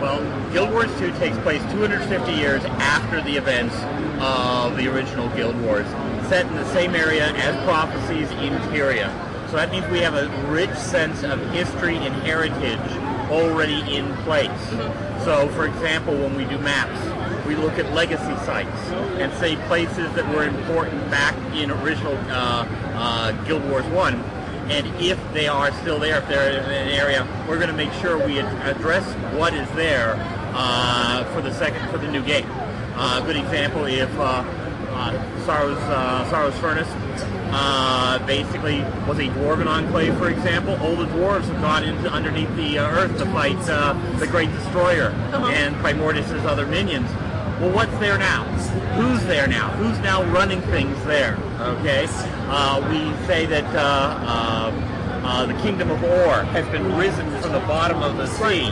Well, Guild Wars 2 takes place 250 years after the events of the original Guild Wars, set in the same area as Prophecy's Interior. So that means we have a rich sense of history and heritage already in place. So, for example, when we do maps, we look at legacy sites and say places that were important back in original uh, uh, Guild Wars 1. And if they are still there, if they're in an area, we're going to make sure we address what is there uh, for the second for the new game. Uh, a good example, if uh, uh, Sorrow's uh, Sorrow's Furnace uh, basically was a dwarven enclave, for example. All the dwarves have gone into underneath the uh, earth to fight uh, the Great Destroyer and Primordius's other minions. Well, what's there now? Who's there now? Who's now running things there? Okay, uh, we say that uh, uh, uh, the Kingdom of Orr has been risen from the bottom of the sea.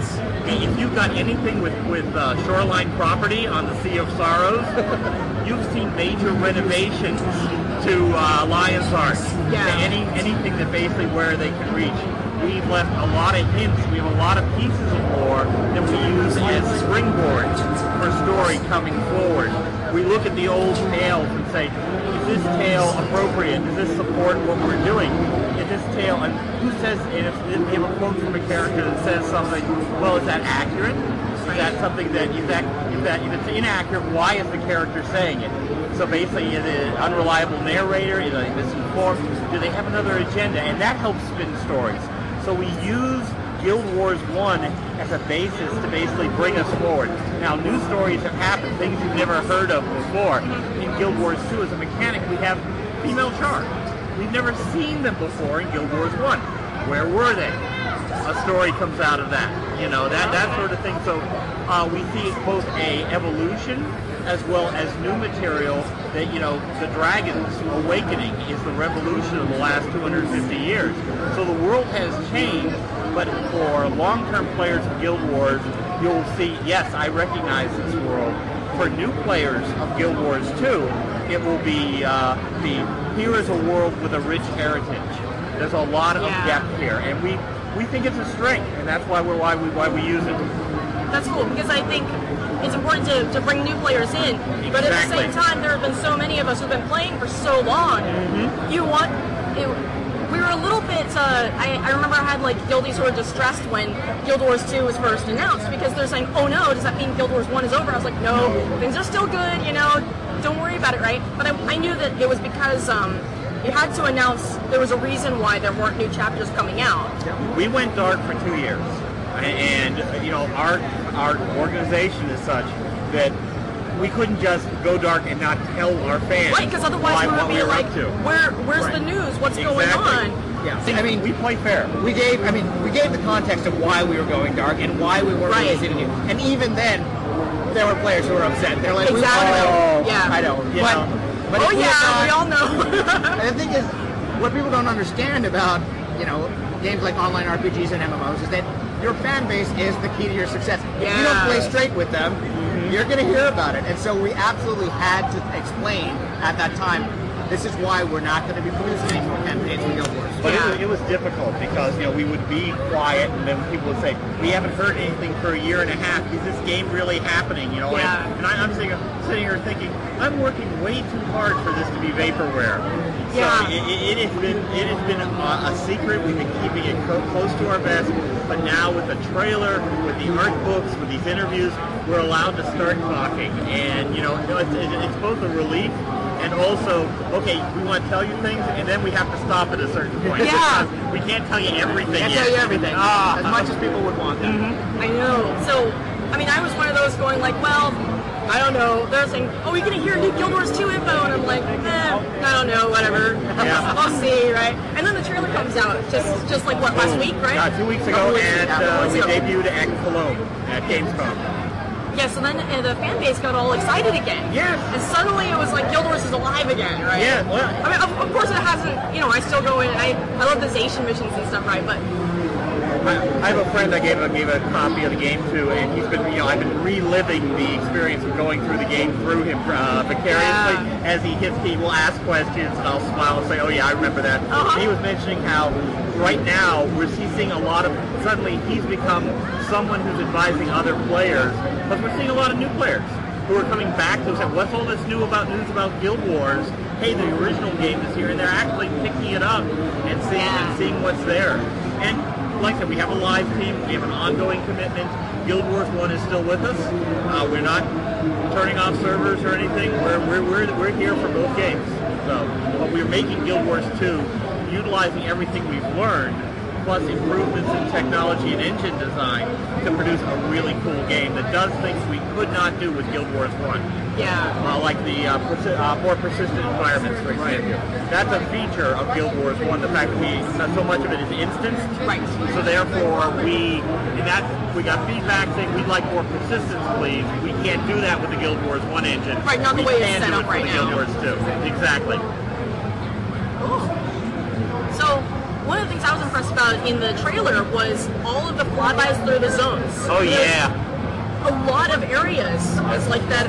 If you've got anything with with uh, shoreline property on the Sea of Sorrows, you've seen major renovations to uh, Lion's Arch. Yeah. Any anything that basically where they can reach. We've left a lot of hints. We have a lot of pieces of lore that we use as springboards for story coming forward. We look at the old tales and say, this tale appropriate? Does this support what we're doing? Is this tale, and who says, and if we have a quote from a character that says something, well, is that accurate? Is that something that, is that, if it's inaccurate, why is the character saying it? So basically, is it an unreliable narrator? Is it misinformed? Do they have another agenda? And that helps spin stories. So we use Guild Wars 1 as a basis to basically bring us forward. Now, new stories have happened, things you've never heard of before. In Guild Wars 2, as a mechanic, we have female Char. We've never seen them before in Guild Wars 1. Where were they? A story comes out of that. You know, that, that sort of thing. So uh, we see both a evolution as well as new material that, you know, the Dragon's Awakening is the revolution of the last 250 years. So the world has changed, but for long-term players of Guild Wars, you'll see, yes, I recognize this world. For new players of Guild Wars 2, it will be uh, the here is a world with a rich heritage. There's a lot of Yeah. depth here, and we we think it's a strength, and that's why we're why we why we use it. That's cool because I think it's important to, to bring new players in, but at the same time, there have been so many of us who've been playing for so long. Mm-hmm. You want. It, a little bit. Uh, I, I remember I had like guildies who were distressed when Guild Wars 2 was first announced because they're saying, "Oh no, does that mean Guild Wars 1 is over?" I was like, "No, things are still good. You know, don't worry about it, right?" But I, I knew that it was because um, you had to announce there was a reason why there weren't new chapters coming out. We went dark for two years, and, and you know our our organization is such that we couldn't just go dark and not tell our fans Right, because otherwise why, we would be we like, to. where, where's Right. the news? What's going on? Yeah, See, I mean, we play fair. we gave I mean we gave the context of why we were going dark and why we weren't Right. releasing. And even then, there were players who were upset. They're like, Exactly. we, oh, Yeah. I know. You but, know. but oh if we had yeah, we all know. And the thing is, what people don't understand about, you know, games like online RPGs and MMOs is that your fan base is the key to your success. If you don't play straight with them, you're going to hear about it. And so we absolutely had to explain at that time, this is why we're not going to be producing any more campaigns Guild Wars. But Yeah. it, was, it was difficult because you know we would be quiet, and then people would say, "We haven't heard anything for a year and a half. Is this game really happening?" You know, Yeah. and, and I, I'm sitting, sitting here thinking, I'm working way too hard for this to be vaporware. Yeah. So it, it, it has been it has been a, a secret. We've been keeping it close to our vest, but now with the trailer, with the art books, with these interviews, we're allowed to start talking, and you know, it's, it's both a relief. And also, okay, we want to tell you things, and then we have to stop at a certain point. Yeah. We can't tell you everything Can't yet. tell you everything, Ah. as much as people would want that. I know. So, I mean, I was one of those going like, well, I don't know. They're saying, oh, we're gonna hear new Guild Wars 2 info, and I'm like, eh, I don't know, whatever. Yeah. I'll see, right? And then the trailer comes out, just just like what last week, right? Uh, two weeks ago, Couple weeks and uh, we debuted at Cologne at Gamescom. Yeah, so then uh, the fan base got all excited again. Yes. And suddenly it was like Guild Wars is alive again, right? Yeah, well- I mean, of, of course it hasn't, you know, I still go in I, I love the Zaishen missions and stuff, right? But I, I have a friend I gave a, gave a copy of the game to, and he's been, you know, I've been reliving the experience of going through the game through him uh, vicariously. Yeah. As he hits, he will ask questions, and I'll smile and say, "Oh yeah, I remember that." Uh-huh. He was mentioning how right now we're seeing a lot of. Suddenly, he's become someone who's advising other players, but we're seeing a lot of new players who are coming back to us and what's all this new about news about Guild Wars? Hey, the original game is here, and they're actually picking it up and seeing and seeing what's there. And like I said, we have a live team. We have an ongoing commitment. Guild Wars One is still with us. Uh, we're not turning off servers or anything. We're we're we're, we're here for both games. So, but we're making Guild Wars Two, utilizing everything we've learned, plus improvements in technology and engine design to produce a really cool game that does things we could not do with Guild Wars One. Yeah. Uh, like the uh, persi- uh, more persistent environments, for example. Right. That's a feature of Guild Wars One. The fact that we so much of it is instanced. Right. So therefore, we in that we got feedback saying we'd like more persistence, please. We can't do that with the Guild Wars One engine. Right, not the we way it's set do up right the now. Guild Wars Two. Exactly. i was impressed about in the trailer was all of the flybys through the zones. Oh, There's yeah. A lot of areas that's like that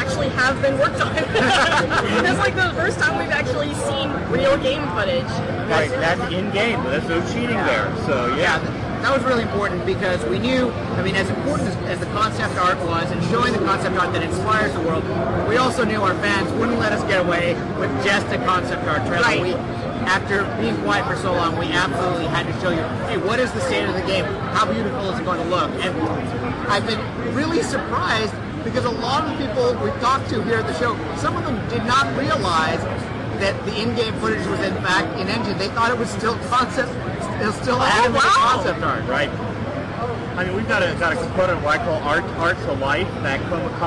actually have been worked on. that's like the first time we've actually seen real game footage. Right, that's, that's in game. There's no cheating there. So yeah. yeah that was really important because we knew, I mean, as important as, as, the concept art was and showing the concept art that inspires the world, we also knew our fans wouldn't let us get away with just a concept art trailer. Right. We, after being quiet for so long, we absolutely had to show you, hey, what is the state of the game? How beautiful is it going to look? And I've been really surprised because a lot of the people we've talked to here at the show, some of them did not realize that the in-game footage was in fact in engine. They thought it was still concept, it was still with the concept art. Right. I mean, we've got a got a component of what I call art art to life. That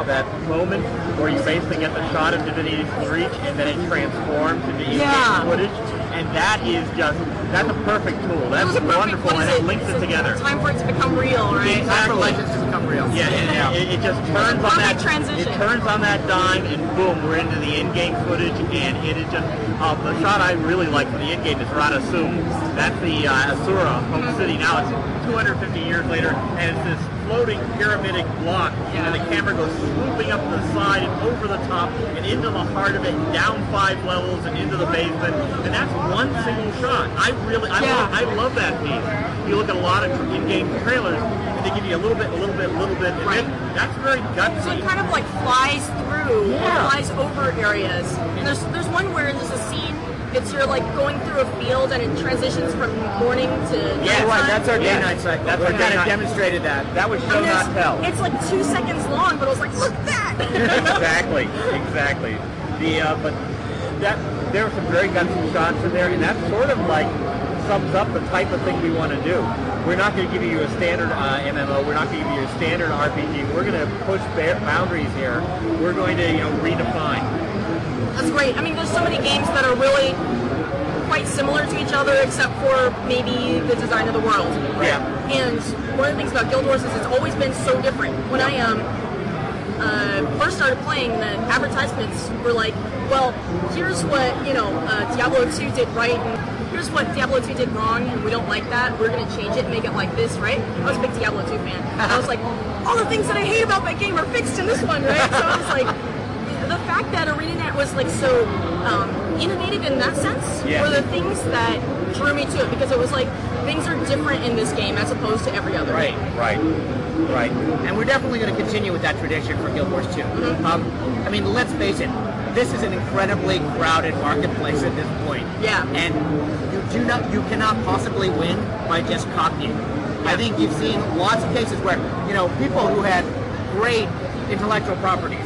that moment where you basically get the shot of Divinity Reach and then it transforms into in-game Yeah. footage, and that is just that's a perfect tool. That's perfect- wonderful, and it it? links it together. Time for it to become real, right? Time for legends to become real. Yeah, and it, it just turns on that transition. It turns on that dime, and boom, we're into the in-game footage, and it is just uh, the shot I really like for the in-game is Rata Sum. That's the uh, Asura home city. Now it's 250 years later, and it's this floating pyramidic block, and the camera goes swooping up to the side and over the top and into the heart of it, down five levels and into the basement, and that's one single shot. I really, I, Yeah. love, I love that piece. You look at a lot of in-game trailers, and they give you a little bit, a little bit, a little bit, and Right. it- that's very gutsy. So it kind of like flies through, Yeah. flies over areas. And there's there's one where there's a scene. It's you're like going through a field and it transitions from morning to Yeah, nighttime. right. That's our Yeah. day night cycle. That's we our kind of demonstrated that. That was show not tell. It's like two seconds long, but I was like, look at that. exactly, exactly. The uh, but that there were some very gutsy shots in there, and that sort of like sums up the type of thing we want to do. We're not going to give you a standard uh, MMO. We're not going to give you a standard RPG. We're going to push ba- boundaries here. We're going to you know redefine. That's great. I mean, there's so many games that are really quite similar to each other, except for maybe the design of the world. Yeah. And one of the things about Guild Wars is it's always been so different. When I um uh, first started playing, the advertisements were like, well, here's what you know uh, Diablo 2 did right, and here's what Diablo 2 did wrong, and we don't like that. We're gonna change it, and make it like this, right? I was a big Diablo 2 fan. I was like, all the things that I hate about that game are fixed in this one, right? So I was like, fact that ArenaNet was like so um, innovative in that sense Yeah. were the things that drew me to it because it was like things are different in this game as opposed to every other Right. Right. Right. And we're definitely going to continue with that tradition for Guild Wars 2. Um, I mean, let's face it, this is an incredibly crowded marketplace at this point. Yeah. And you do not, you cannot possibly win by just copying. I think you've seen lots of cases where, you know, people who had great intellectual properties, but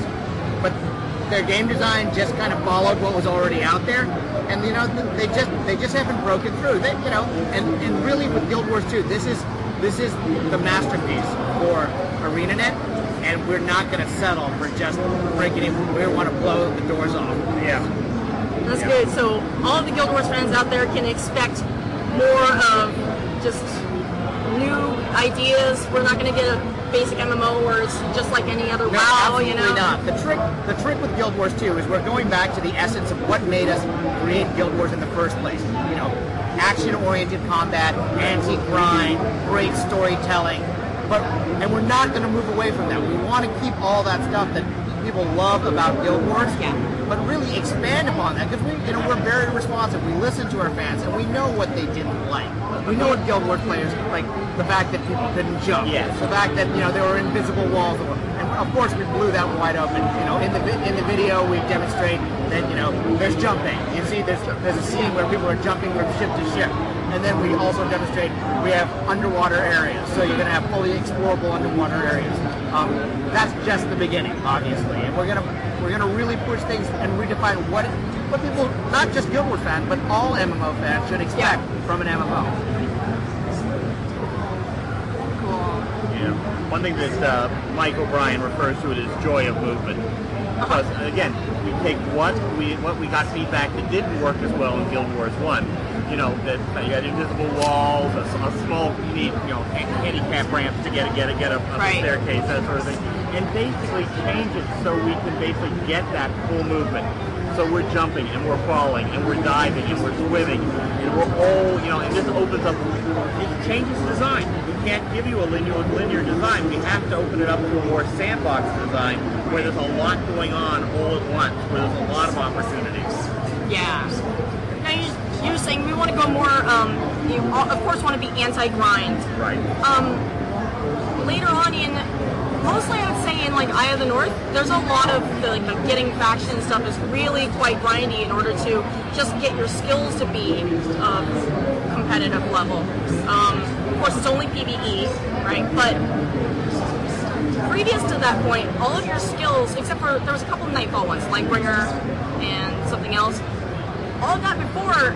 their game design just kind of followed what was already out there, and you know they just they just haven't broken through. They, you know, and, and really with Guild Wars 2, this is this is the masterpiece for ArenaNet, and we're not going to settle for just breaking it. We want to blow the doors off. Yeah. That's good. So all of the Guild Wars fans out there can expect more of just new ideas. We're not going to get a basic MMO where it's just like any other No, WoW, you know. not. The trick, the trick with Guild Wars 2 is we're going back to the essence of what made us create Guild Wars in the first place. You know, action-oriented combat, anti-grind, great storytelling, but and we're not going to move away from that. We want to keep all that stuff that people love about Guild Wars, Yeah. But really expand upon that because we, you know, we're very responsive. We listen to our fans and we know what they didn't like. We know what Guild Wars players like the fact that people couldn't jump. Yes. The fact that you know there were invisible walls, and of course we blew that wide open. You know, in the in the video we demonstrate that you know there's jumping. You see, there's there's a scene where people are jumping from ship to ship. and then we also demonstrate we have underwater areas. So you're going to have fully explorable underwater areas. Um, that's just the beginning, obviously, and we're going to we're going to really push things and redefine what what people, not just Guild Wars fans, but all MMO fans should expect from an MMO. Yeah. One thing that uh, Mike O'Brien refers to it as joy of movement. Because again, we take what we what we got feedback that didn't work as well in Guild Wars One. You know that you had invisible walls, a small you need you know handicap ramps to get get get up, up Right. a staircase, that sort of thing, and basically change it so we can basically get that full movement. So we're jumping and we're falling and we're diving and we're swimming and we're all you know and this opens up it changes design. We can't give you a linear linear design. We have to open it up to a more sandbox design where there's a lot going on all at once, where there's a lot of opportunities. Yeah. Now you, you're saying we want to go more. Um, you of course want to be anti-grind. Right. Um, later on in, mostly I would say in like Eye of the North, there's a lot of the, like getting faction stuff is really quite grindy in order to just get your skills to be of competitive level. Um, of course, it's only PVE, right? But previous to that point, all of your skills, except for there was a couple Nightfall ones, Lightbringer and something else, all of that before,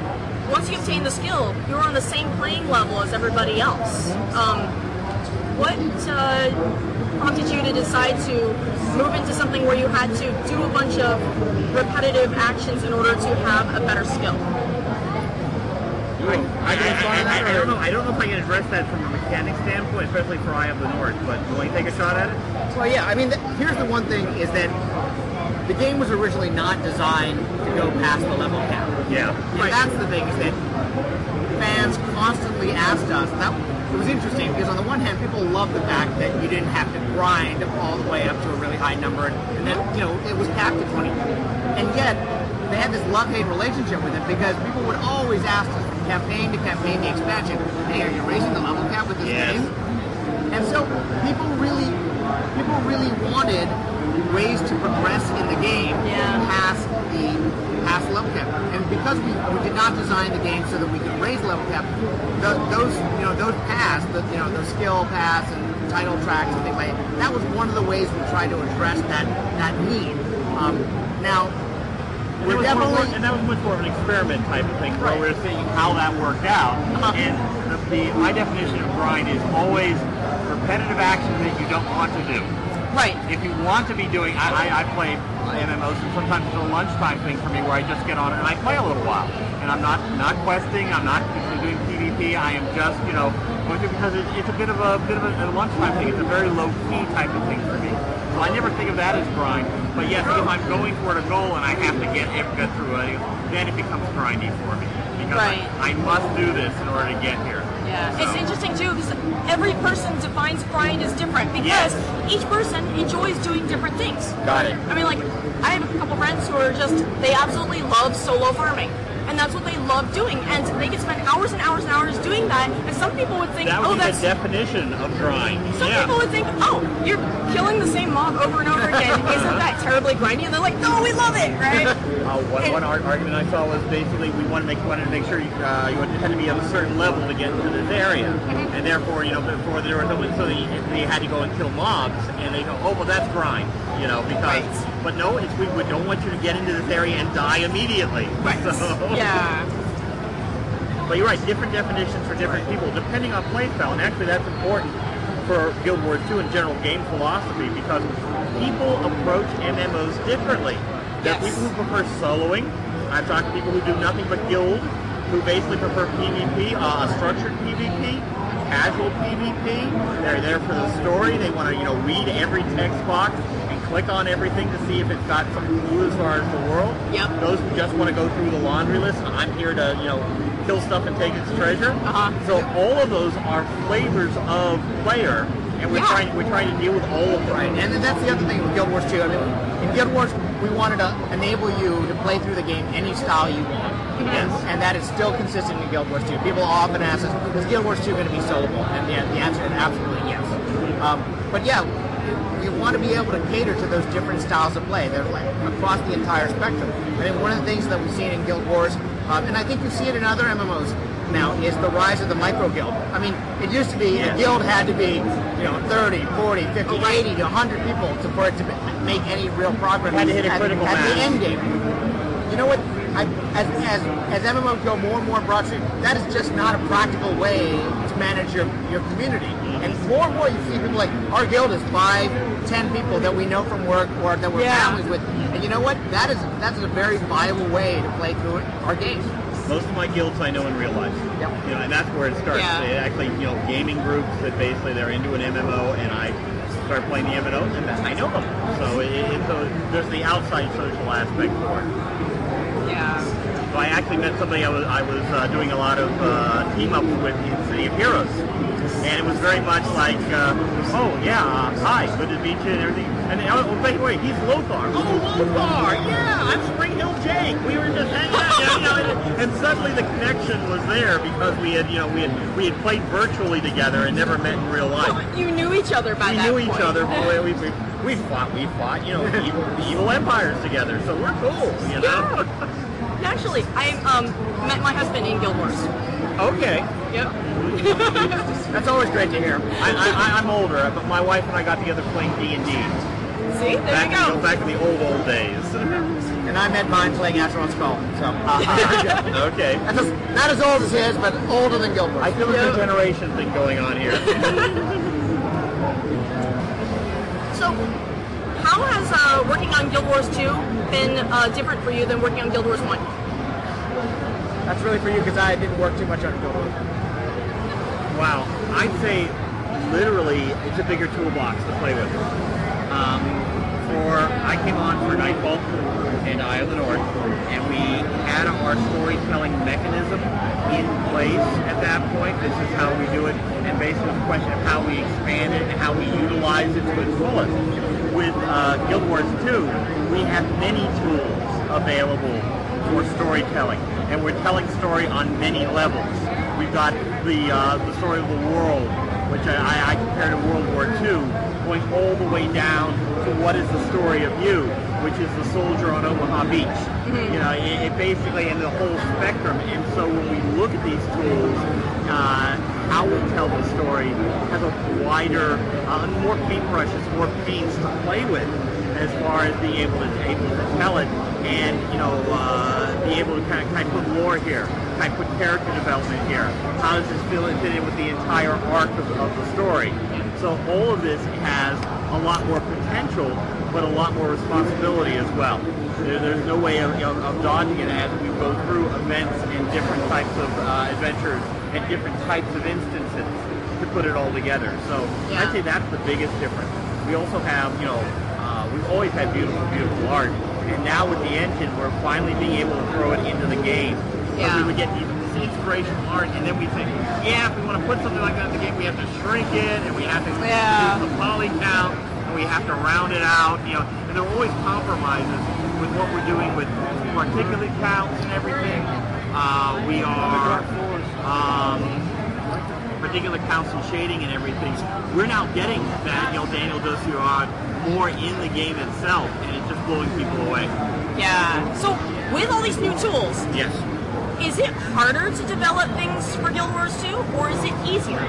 once you obtain the skill, you were on the same playing level as everybody else. Um, what uh, prompted you to decide to move into something where you had to do a bunch of repetitive actions in order to have a better skill? I, I, I, I don't know. I don't know if I can address that from a mechanic standpoint, especially for Eye of the North. But do you want to take a shot at it? Well, yeah, I mean, th- here's the one thing is that the game was originally not designed to go past the level cap. Yeah. And that's the thing is that fans constantly asked us, that it was interesting because on the one hand, people loved the fact that you didn't have to grind all the way up to a really high number, and, and then, you know, it was capped at 20. And yet, they had this love-hate relationship with it because people would always ask us from campaign to campaign, the expansion, hey, are you raising the level cap with this Yes. game? And so people really, people really wanted ways to progress in the game past the past level cap. And because we, we did not design the game so that we could raise level cap, th those you know those paths, the you know the skill paths and title tracks and things like that, that was one of the ways we tried to address that that need. Um, now And we're that, more, definitely and that was much more of an experiment type of thing, where we're seeing how that worked out. And the, the my definition of grind is always repetitive action that you don't want to do. Right. If you want to be doing, I, I, I play MMOs, and sometimes it's a lunchtime thing for me where I just get on and I play a little while, and I'm not not questing, I'm not doing PvP. I am just you know going through because it, it's a bit of a bit of a, a lunchtime thing. It's a very low key type of thing for me. So I never think of that as grind. But yes, if I'm going toward a goal and I have to get get through it, then it becomes grindy for me because Right. I, I must do this in order to get here. Yeah, it's interesting too because every person defines grind as different because each person enjoys doing different things. Got it. I mean, like I have a couple friends who are just they absolutely love solo farming, and that's what they love doing, and they can spend hours and hours and hours doing that. And some people would think, That oh, would be that's the definition of grind. some yeah. people would think, oh, you're killing the same mob over and over again. Isn't that terribly grindy? And they're like, no, we love it, right? Uh, one, one ar- argument I saw was basically we wanted to make wanted to make sure you, uh, you had to be of a certain level to get into this area, Mm-hmm. and therefore you know before there was someone so they, they had to go and kill mobs, and they go, oh well that's grind, you know because but no, it's, we, we don't want you to get into this area and die immediately. Right. So, Yeah. But you're right, different definitions for different people, depending on playstyle. And actually, that's important for Guild Wars 2 and general game philosophy because people approach MMOs differently. There are people who prefer soloing. I've talked to people who do nothing but guild, who basically prefer PvP, uh, a structured PvP, casual PvP. They're there for the story. They want to, you know, read every text box and click on everything to see if it's got some clue as far as the world. Yep. Those who just want to go through the laundry list, I'm here to, you know, kill stuff and take its treasure. Uh-huh. So all of those are flavors of player, and we're Yeah. trying we're trying to deal with all of them. Right, and then that's the other thing with Guild Wars 2. I mean, in Guild Wars, we wanted to enable you to play through the game any style you want. Yes. And that is still consistent in Guild Wars 2. People often ask us, is Guild Wars 2 going to be soloable? And the, the answer is absolutely yes. Um, but yeah, you, you want to be able to cater to those different styles of play. They're like across the entire spectrum. I mean, one of the things that we've seen in Guild Wars Um, and I think you see it in other MMOs now, is the rise of the micro guild. I mean, it used to be a guild had to be, you know, 30, 40, 50, 80 to 100 people to, for it to make any real progress Had to hit a at, critical at the mass. end game. You know what? I, as, as, as MMOs go more and more broadstream, that is just not a practical way to manage your, your community. And more and more you see people like, our guild is five, ten people that we know from work or that we're Yeah. families with. And you know what? That is that's a very viable way to play through our games. Most of my guilds I know in real life. You know, and that's where it starts. Yeah. They actually, you know, gaming groups that basically they're into an MMO, and I start playing the MMO, and I know them. So it, it, so there's the outside social aspect for it. Yeah. So I actually met somebody I was I was uh, doing a lot of uh, team ups with in City of Heroes, and it was very much like, uh, oh yeah, uh, hi, good to meet you and everything. And oh, by the way, he's Lothar. Oh, Lothar, yeah, I'm Spring Hill Jake. We were just hanging out, you know, and, and suddenly the connection was there because we had, you know, we had we had played virtually together and never met in real life. You knew each other by we that knew point. each other. Boy, we, we, we fought, we fought, you know, evil, evil empires together. So we're cool, you know. Actually, I um, met my husband in Guild Wars. Okay. Yep. That's always great to hear. I, I, I'm older, but my wife and I got together playing D and D. See, there back, you go. know, back in the old old days. And I met mine playing Asheron's Call. So uh, okay. That's not as old as his, but older than Guild Wars. I feel there's a generation thing going on here. So, how has uh, working on Guild Wars 2 been uh, different for you than working on Guild Wars 1? That's really for you because I didn't work too much on Guild Wars. wow, I'd say literally it's a bigger toolbox to play with. Um, for I came on for Nightfall and Eye of the North, and we had our storytelling mechanism in place at that point. This is how we do it, and basically the question of how we expand it and how we utilize it to its fullest. With uh, Guild Wars 2, we have many tools available for storytelling, and we're telling story on many levels. We've got the uh, the story of the world, which I, I, I compare to World War II, going all the way down to what is the story of you, which is the soldier on Omaha Beach. You know, it, it basically and the whole spectrum. And so when we look at these tools, uh, how we tell the story has a wider, uh, more paintbrushes, more paints to play with as far as being able to able to tell it and you know uh, be able to kind of, kind of put lore here, kind of put character development here. How does this feel fit in with the entire arc of, of the story? So all of this has a lot more potential, but a lot more responsibility as well. There, there's no way of, of, of dodging it as we go through events and different types of uh, adventures and different types of instances to put it all together. So I'd say that's the biggest difference. We also have, you know, uh, we've always had beautiful, beautiful art, and now with the engine, we're finally being able to throw it into the game. So Yeah. we would get these this inspirational art, and then we think, yeah, if we want to put something like that in the game, we have to shrink it, and we have to Yeah. reduce the poly count, and we have to round it out, you know. And there are always compromises with what we're doing with particulate counts and everything. Uh, we are um, particular counts and shading and everything. We're now getting that, you know, Daniel Dociu more in the game itself, and it's just blowing people away. Yeah. So, with all these new tools, Yes. Is it harder to develop things for Guild Wars 2, or is it easier?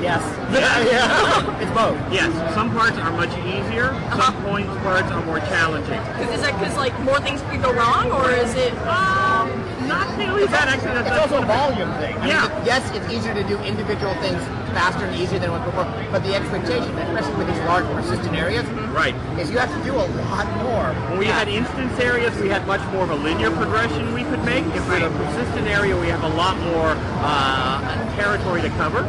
Yes. yeah. It's both. Yes. Some parts are much easier. Some points parts are more challenging. Is that because like more things could go wrong, or is it? Um, not really. That actually, that's, It's also a volume thing. I mean, Yeah. it- yes, it's easier to do individual things faster and easier than it was before, but the expectation, especially with these large persistent areas, Right. is you have to do a lot more. When we had instance areas, we had much more of a linear progression we could make. If we're in a persistent area, we have a lot more uh, territory to cover.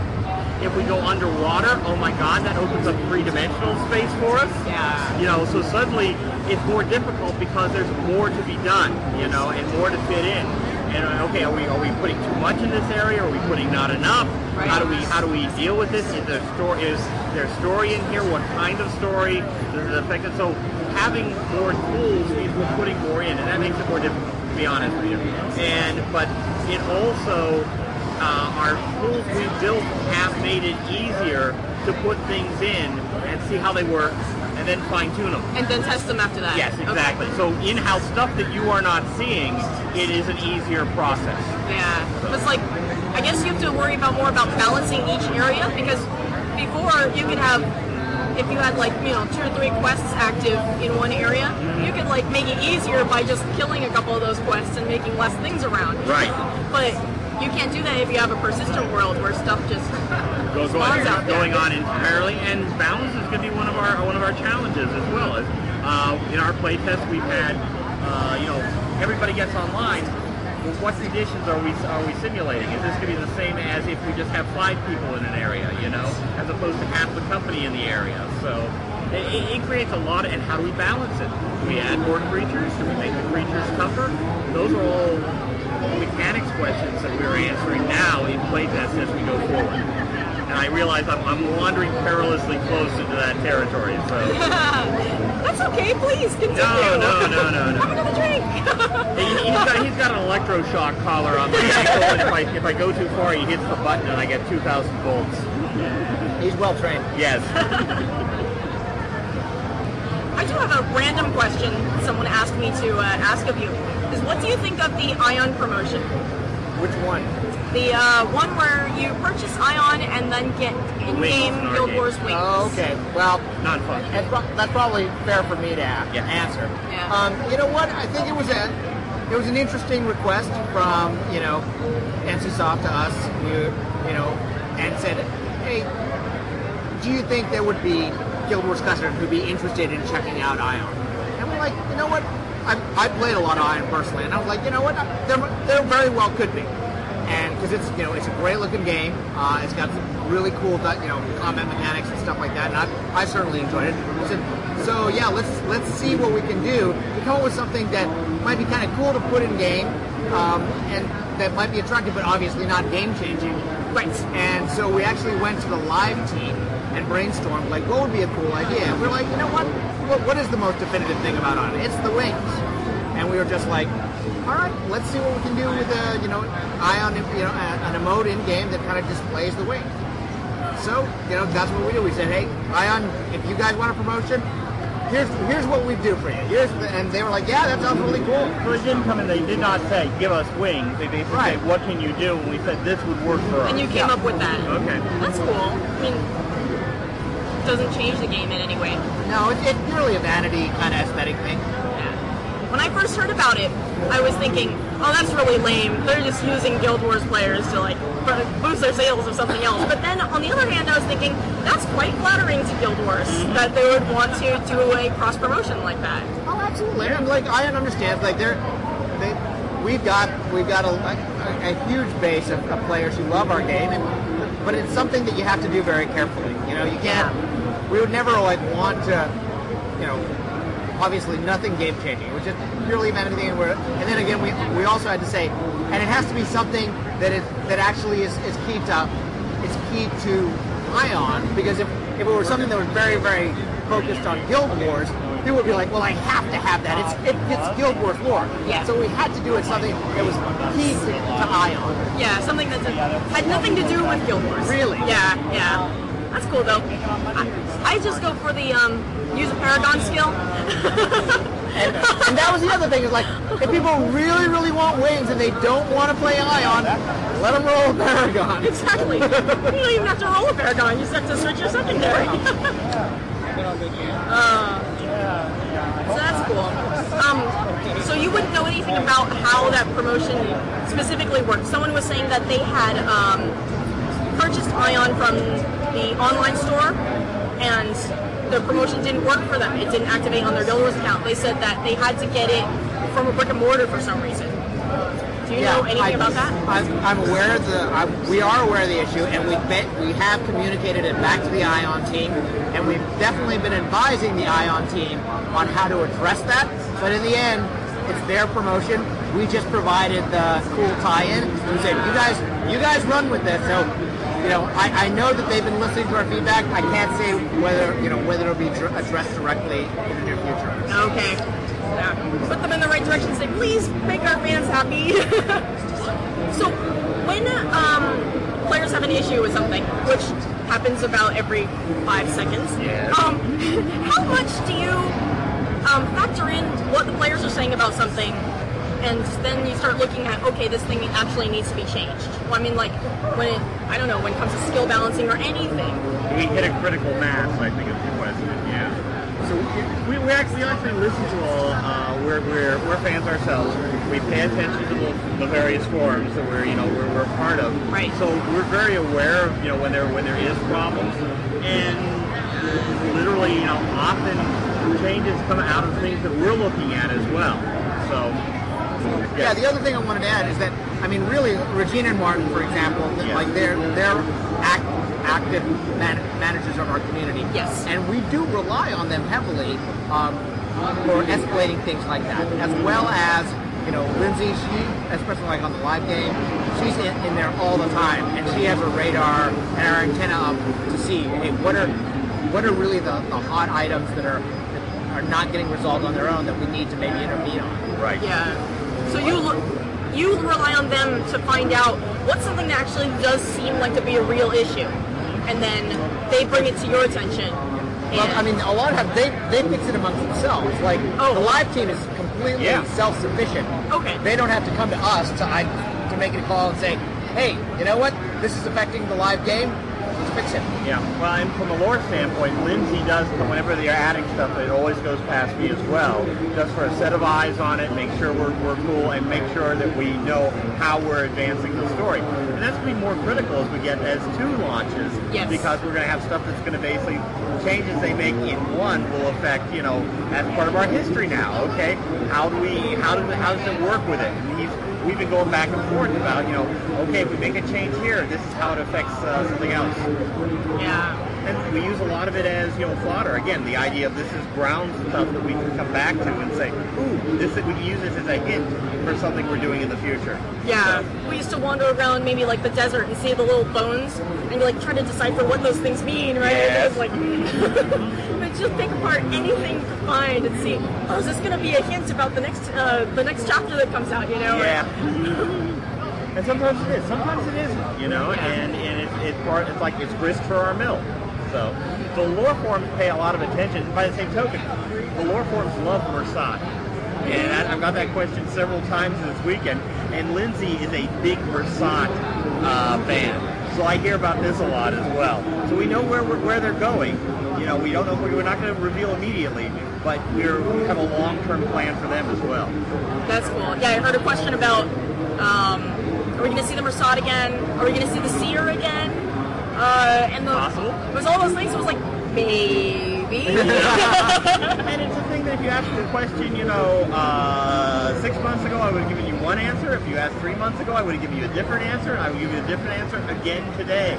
If we go underwater, oh my God, that opens up three-dimensional space for us. Yeah. You know, so suddenly it's more difficult because there's more to be done, you know, and more to fit in. And okay, are we are we putting too much in this area? Are we putting not enough? How do we how do we deal with this? Is there story is there story in here? What kind of story does it affect it? So having more tools means we're putting more in, and that makes it more difficult. To be honest with you, and but it also uh, our tools we built have made it easier to put things in and see how they work, and then fine tune them. And then test them after that. Yes, Okay. exactly. So in-house stuff that you are not seeing, it is an easier process. Yeah. It's like, I guess you have to worry about more about balancing each area because before you could have, if you had like, you know, two or three quests active in one area, mm-hmm. you could like make it easier by just killing a couple of those quests and making less things around. Right. But you can't do that if you have a persistent world where stuff just goes spawns on, out going on entirely, and balance is going to be one of our one of our challenges as well. As uh, in our playtest, we've had uh, you know everybody gets online. Well, what conditions are we are we simulating? Is this going to be the same as if we just have five people in an area, you know, as opposed to half the company in the area? So. It, it- it creates a lot of, and how do we balance it? Do we add more creatures? Do we make the creatures tougher? Those are all mechanics questions that we're answering now in playtest as we go forward. And I realize I'm, I'm wandering perilously close into that territory, so. That's okay, please continue. No, no, no, no, no. Have another drink. He, has got, he's got an electroshock collar on my ankle, and if I, if I go too far, he hits the button and I get 2,000 volts. He's well trained. Yes. I do have a random question someone asked me to uh, ask of you. Is what do you think of the Aion promotion? Which one? The uh, one where you purchase Aion and then get in-game Wings in Guild. Wars wings. Oh, okay. Well, not fun. That's, that's probably fair for me to a- answer. Yeah. Um, you know what? I think it was a it was an interesting request from you know NCSoft to us. You you know and said, hey, do you think there would be Guild Wars customers who'd be interested in checking out Aion? And we're like, you know what? I, I played a lot of Aion personally, and I was like, you know what? There, there very well could be, and because it's you know it's a great looking game, uh, it's got some really cool you know combat mechanics and stuff like that, and I, I certainly enjoyed it. Said, so yeah, let's let's see what we can do to come up with something that might be kind of cool to put in game, um, and that might be attractive, but obviously not game changing. Right. And so we actually went to the live team and brainstormed like what would be a cool idea. And we're like, you know what? What, what is the most definitive thing about Aion? It's the wings. And we were just like, all right, let's see what we can do with a you know Aion you know an emote in game that kind of displays the wings. So you know that's what we do. We said, hey, Aion, if you guys want a promotion, here's here's what we do for you. Here's the, and they were like, yeah, that sounds really cool. So they didn't come in, they did not say, give us wings. They basically Right. said, what can you do? And we said, this would work for us. And you came up with that. Okay. That's cool. I mean, doesn't change the game in any way. No, it, it's purely a vanity kind of aesthetic thing. When I first heard about it, I was thinking, oh, that's really lame. They're just using Guild Wars players to like boost their sales of something else. But then on the other hand, I was thinking that's quite flattering to Guild Wars mm-hmm. that they would want to do a cross promotion like that. Oh, absolutely. And like I understand, like they're they, we've got we've got a, a, a huge base of, of players who love our game, and but it's something that you have to do very carefully. You know, you can't. We would never like want to, you know, obviously nothing game changing. It was just purely about anything. And, and then again, we we also had to say, and it has to be something that is that actually is, is key to it's key to Aion because if if it were something that was very very focused on Guild Wars, people would be like, well, I have to have that. It's it, it's Guild Wars lore. Yeah. So we had to do it something that was key to, to Aion. Yeah, something that had nothing to do with Guild Wars. Really? Yeah, yeah. That's cool though. I, I just go for the um, use a Paragon skill. And, and that was the other thing is like, if people really really want wings and they don't want to play Aion, let them roll a Paragon. Exactly. you don't even have to roll a Paragon. You just have to switch your secondary. uh, so that's cool. Um, so you wouldn't know anything about how that promotion specifically worked. Someone was saying that they had um, purchased Aion from the online store, and the promotion didn't work for them. It didn't activate on their Wars account. They said that they had to get it from a brick and mortar for some reason. Do you know anything I, about that? I'm, I'm aware of the. I, we are aware of the issue, and we bet we have communicated it back to the Aion team, and we've definitely been advising the Aion team on how to address that. But in the end, it's their promotion. We just provided the cool tie-in. We said, "You guys, you guys run with this." So, you know, I, I know that they've been listening to our feedback. I can't say whether you know whether it'll be dr- addressed directly in the near future. Okay. Yeah. Put them in the right direction. Say, please make our fans happy. so, when um, players have an issue with something, which happens about every five seconds, Yeah. um, how much do you um, factor in what the players are saying about something, and then you start looking at okay, this thing actually needs to be changed. Well, I mean, like when it, I don't know when it comes to skill balancing or anything. we hit a critical mass, I think is the question. Yeah. So we, we actually actually listen to all. Uh, we're, we're we're fans ourselves. We pay attention to the, the various forums that we're you know we're, we're part of. Right. So we're very aware of you know when there when there is problems, and literally you know often changes come out of things that we're looking at as well. So Yeah, the other thing I wanted to add is that I mean, really, Regina and Martin, for example, th- like they're they're act, active man- managers of our community. Yes. and we do rely on them heavily um, for escalating things like that, as well as you know, Lindsay. She, especially like on the live game, she's in, in there all the time, and she has her radar and her antenna up to see, hey, what are what are really the, the hot items that are that are not getting resolved on their own that we need to maybe intervene on. Right. Yeah. So you look, you rely on them to find out what's something that actually does seem like to be a real issue, and then they bring it to your attention. Well, I mean, a lot of times they they fix it amongst themselves. Like oh. the live team is completely Yeah. self-sufficient. Okay. They don't have to come to us to I, to make a call and say, hey, you know what? This is affecting the live game. Let's fix it. Yeah, well, and from a lore standpoint, Lindsay does, whenever they're adding stuff, it always goes past me as well, just for a set of eyes on it, make sure we're, we're cool, and make sure that we know how we're advancing the story. And that's going to be more critical as we get as two launches, Yes. because we're going to have stuff that's going to basically, changes they make in one will affect, you know, as part of our history now, okay? How do we, how, do, how does it work with it? We've been going back and forth about, you know, okay, if we make a change here, this is how it affects uh, something else. Yeah. And we use a lot of it as, you know, fodder. Again, the idea of this is ground stuff that we can come back to and say, ooh, this we can use this as a hint for something we're doing in the future. Yeah, we used to wander around maybe like the desert and see the little bones and like try to decipher what those things mean, right? Yes. Like, just pick apart anything you can find and see, oh, is this going to be a hint about the next uh, the next chapter that comes out? You know? Yeah. and sometimes it is. Sometimes it isn't. You know, Yeah. and and it's it's part. It's like it's grist for our mill. So the lore forms pay a lot of attention. By the same token, the lore forms love Mursaat. And I, I've got that question several times this weekend. And Lindsay is a big Mursaat uh, fan. So I hear about this a lot as well. So we know where we're, where they're going. You know, we don't know. We're not going to reveal immediately, but we're, we have a long-term plan for them as well. That's cool. Yeah, I heard a question about, um, are we going to see the Mursaat again? Are we going to see the Seer again? Uh, and the, Possible. It was all those things. It was like maybe. and it's a thing that if you asked the question, you know, uh, six months ago, I would have given you one answer. If you asked three months ago, I would have given you a different answer. I would give you a different answer again today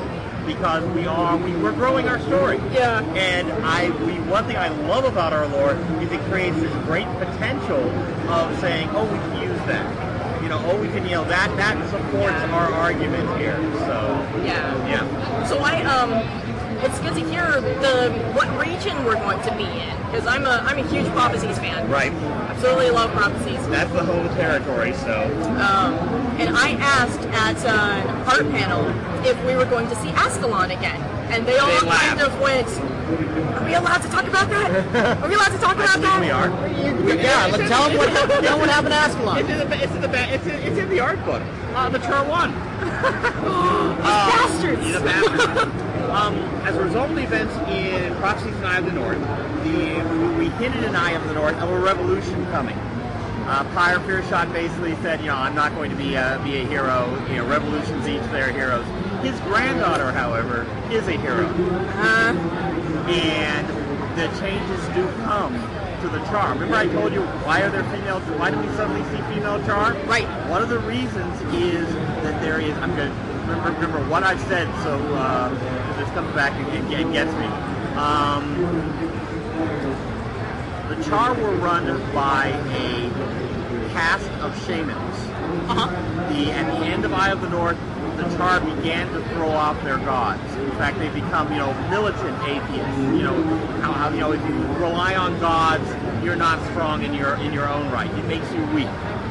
because we are we, we're growing our story. Yeah. And I we one thing I love about our lore is it creates this great potential of saying, oh, we can use that. You know, oh, we can, you know, that that supports our argument here. So Yeah. yeah. So I um, it's good to hear the what region we're going to be in because I'm a I'm a huge prophecies fan. Right. Absolutely love prophecies. That's the home territory. So. Um, and I asked at uh, Heart Panel if we were going to see Ascalon again, and they all They kind laughed. of went. Are we allowed to talk about that? Are we allowed to talk about that? We are. Yeah, let's tell them what happened. Tell them what happened to Ascalon. It's in the it's in the it's in, it's in the art book. Uh, the Char one. bastards. He's a bastard. Um, as a result of the events in Prophecies in Eye of the North, the we hinted in Eye of the North of a revolution coming. Uh, Pyre Fierceshot basically said, you know, I'm not going to be a, be a hero. You know, revolutions each their heroes. His granddaughter, however, is a hero. Uh, and the changes do come to the char. Remember I told you why are there female why do we suddenly see female char? Right. One of the reasons is that there is I'm gonna remember remember what I've said so uh, this comes back and it gets me. Um, the char were run by a caste of shamans. Uh-huh. The at the end of Eye of the North, the Char began to throw off their gods. In fact, they become you know militant atheists. You know how, how you know if you rely on gods, you're not strong in your in your own right. It makes you weak.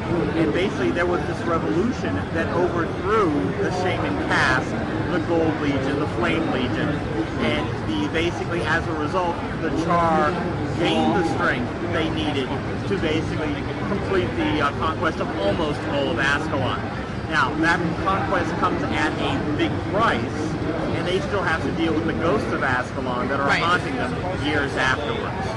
And basically, there was this revolution that overthrew the Shaman caste, the Gold Legion, the Flame Legion, and the basically as a result, the Char gained the strength they needed to basically complete the uh, conquest of almost all of Ascalon. Now, that conquest comes at a big price, and they still have to deal with the ghosts of Ascalon that are Right. haunting them years afterwards.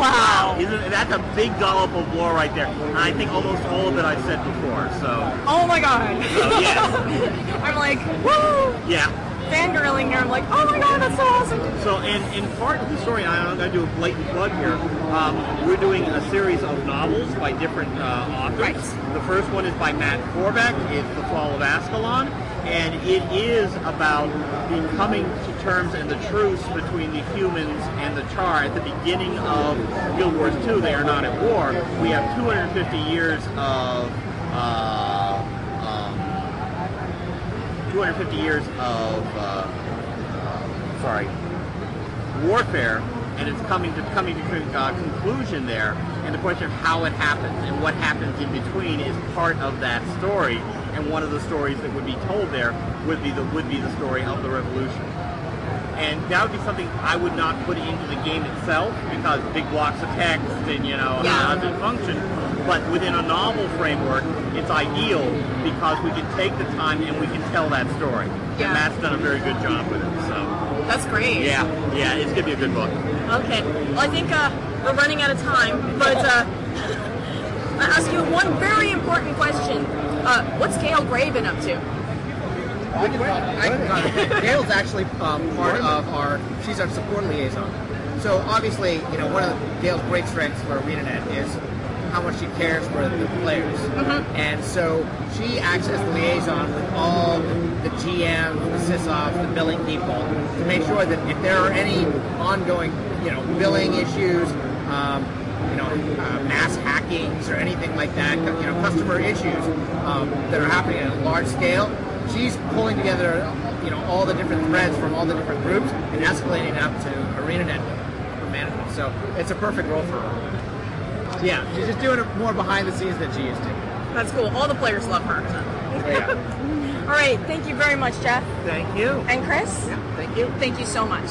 Wow. Isn't that's a big dollop of lore right there? And I think almost all of it I've said before. So Oh my god. So, yes. I'm like, woo! yeah. Fangirling here. I'm like, oh my god, that's so awesome. So in, in part of the story, I'm going to do a blatant plug here. Um, we're doing a series of novels by different uh, authors. The first one is by Matt Forbeck. It's The Fall of Ascalon. And it is about the coming to terms and the truce between the humans and the Char. At the beginning of Guild Wars 2, they are not at war. We have 250 years of uh, um, 250 years of uh, uh, sorry warfare, and it's coming to coming to uh, conclusion there. And the question of how it happens and what happens in between is part of that story. And one of the stories that would be told there would be the would be the story of the revolution. And that would be something I would not put into the game itself because big blocks of text and you know how does it function. But within a novel framework, it's ideal because we can take the time and we can tell that story. Yeah. And Matt's done a very good job with it. So That's great. yeah, yeah, it's gonna be a good book. Okay. Well, I think uh, we're running out of time, but uh, I ask you one very important question. Uh, what's Gaile Gray been up to? I can. I can. Gaile's actually um, part of our. She's our support liaison. So obviously, you know, one of Gaile's great strengths for ArenaNet is how much she cares for the players, and so she acts as the liaison with all the GMs, the sysops, the billing people to make sure that if there are any ongoing, you know, billing issues. Um, you know, uh, mass hackings or anything like that, you know, customer issues um, that are happening at a large scale. She's pulling together, you know, all the different threads from all the different groups and escalating up to ArenaNet for management. So it's a perfect role for her. Yeah, she's just doing it more behind the scenes than she used to. That's cool. All the players love her. Yeah. All right. Thank you very much, Jeff. Thank you. And Chris? Thank you. Thank you so much.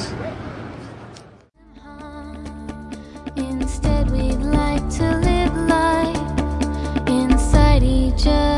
just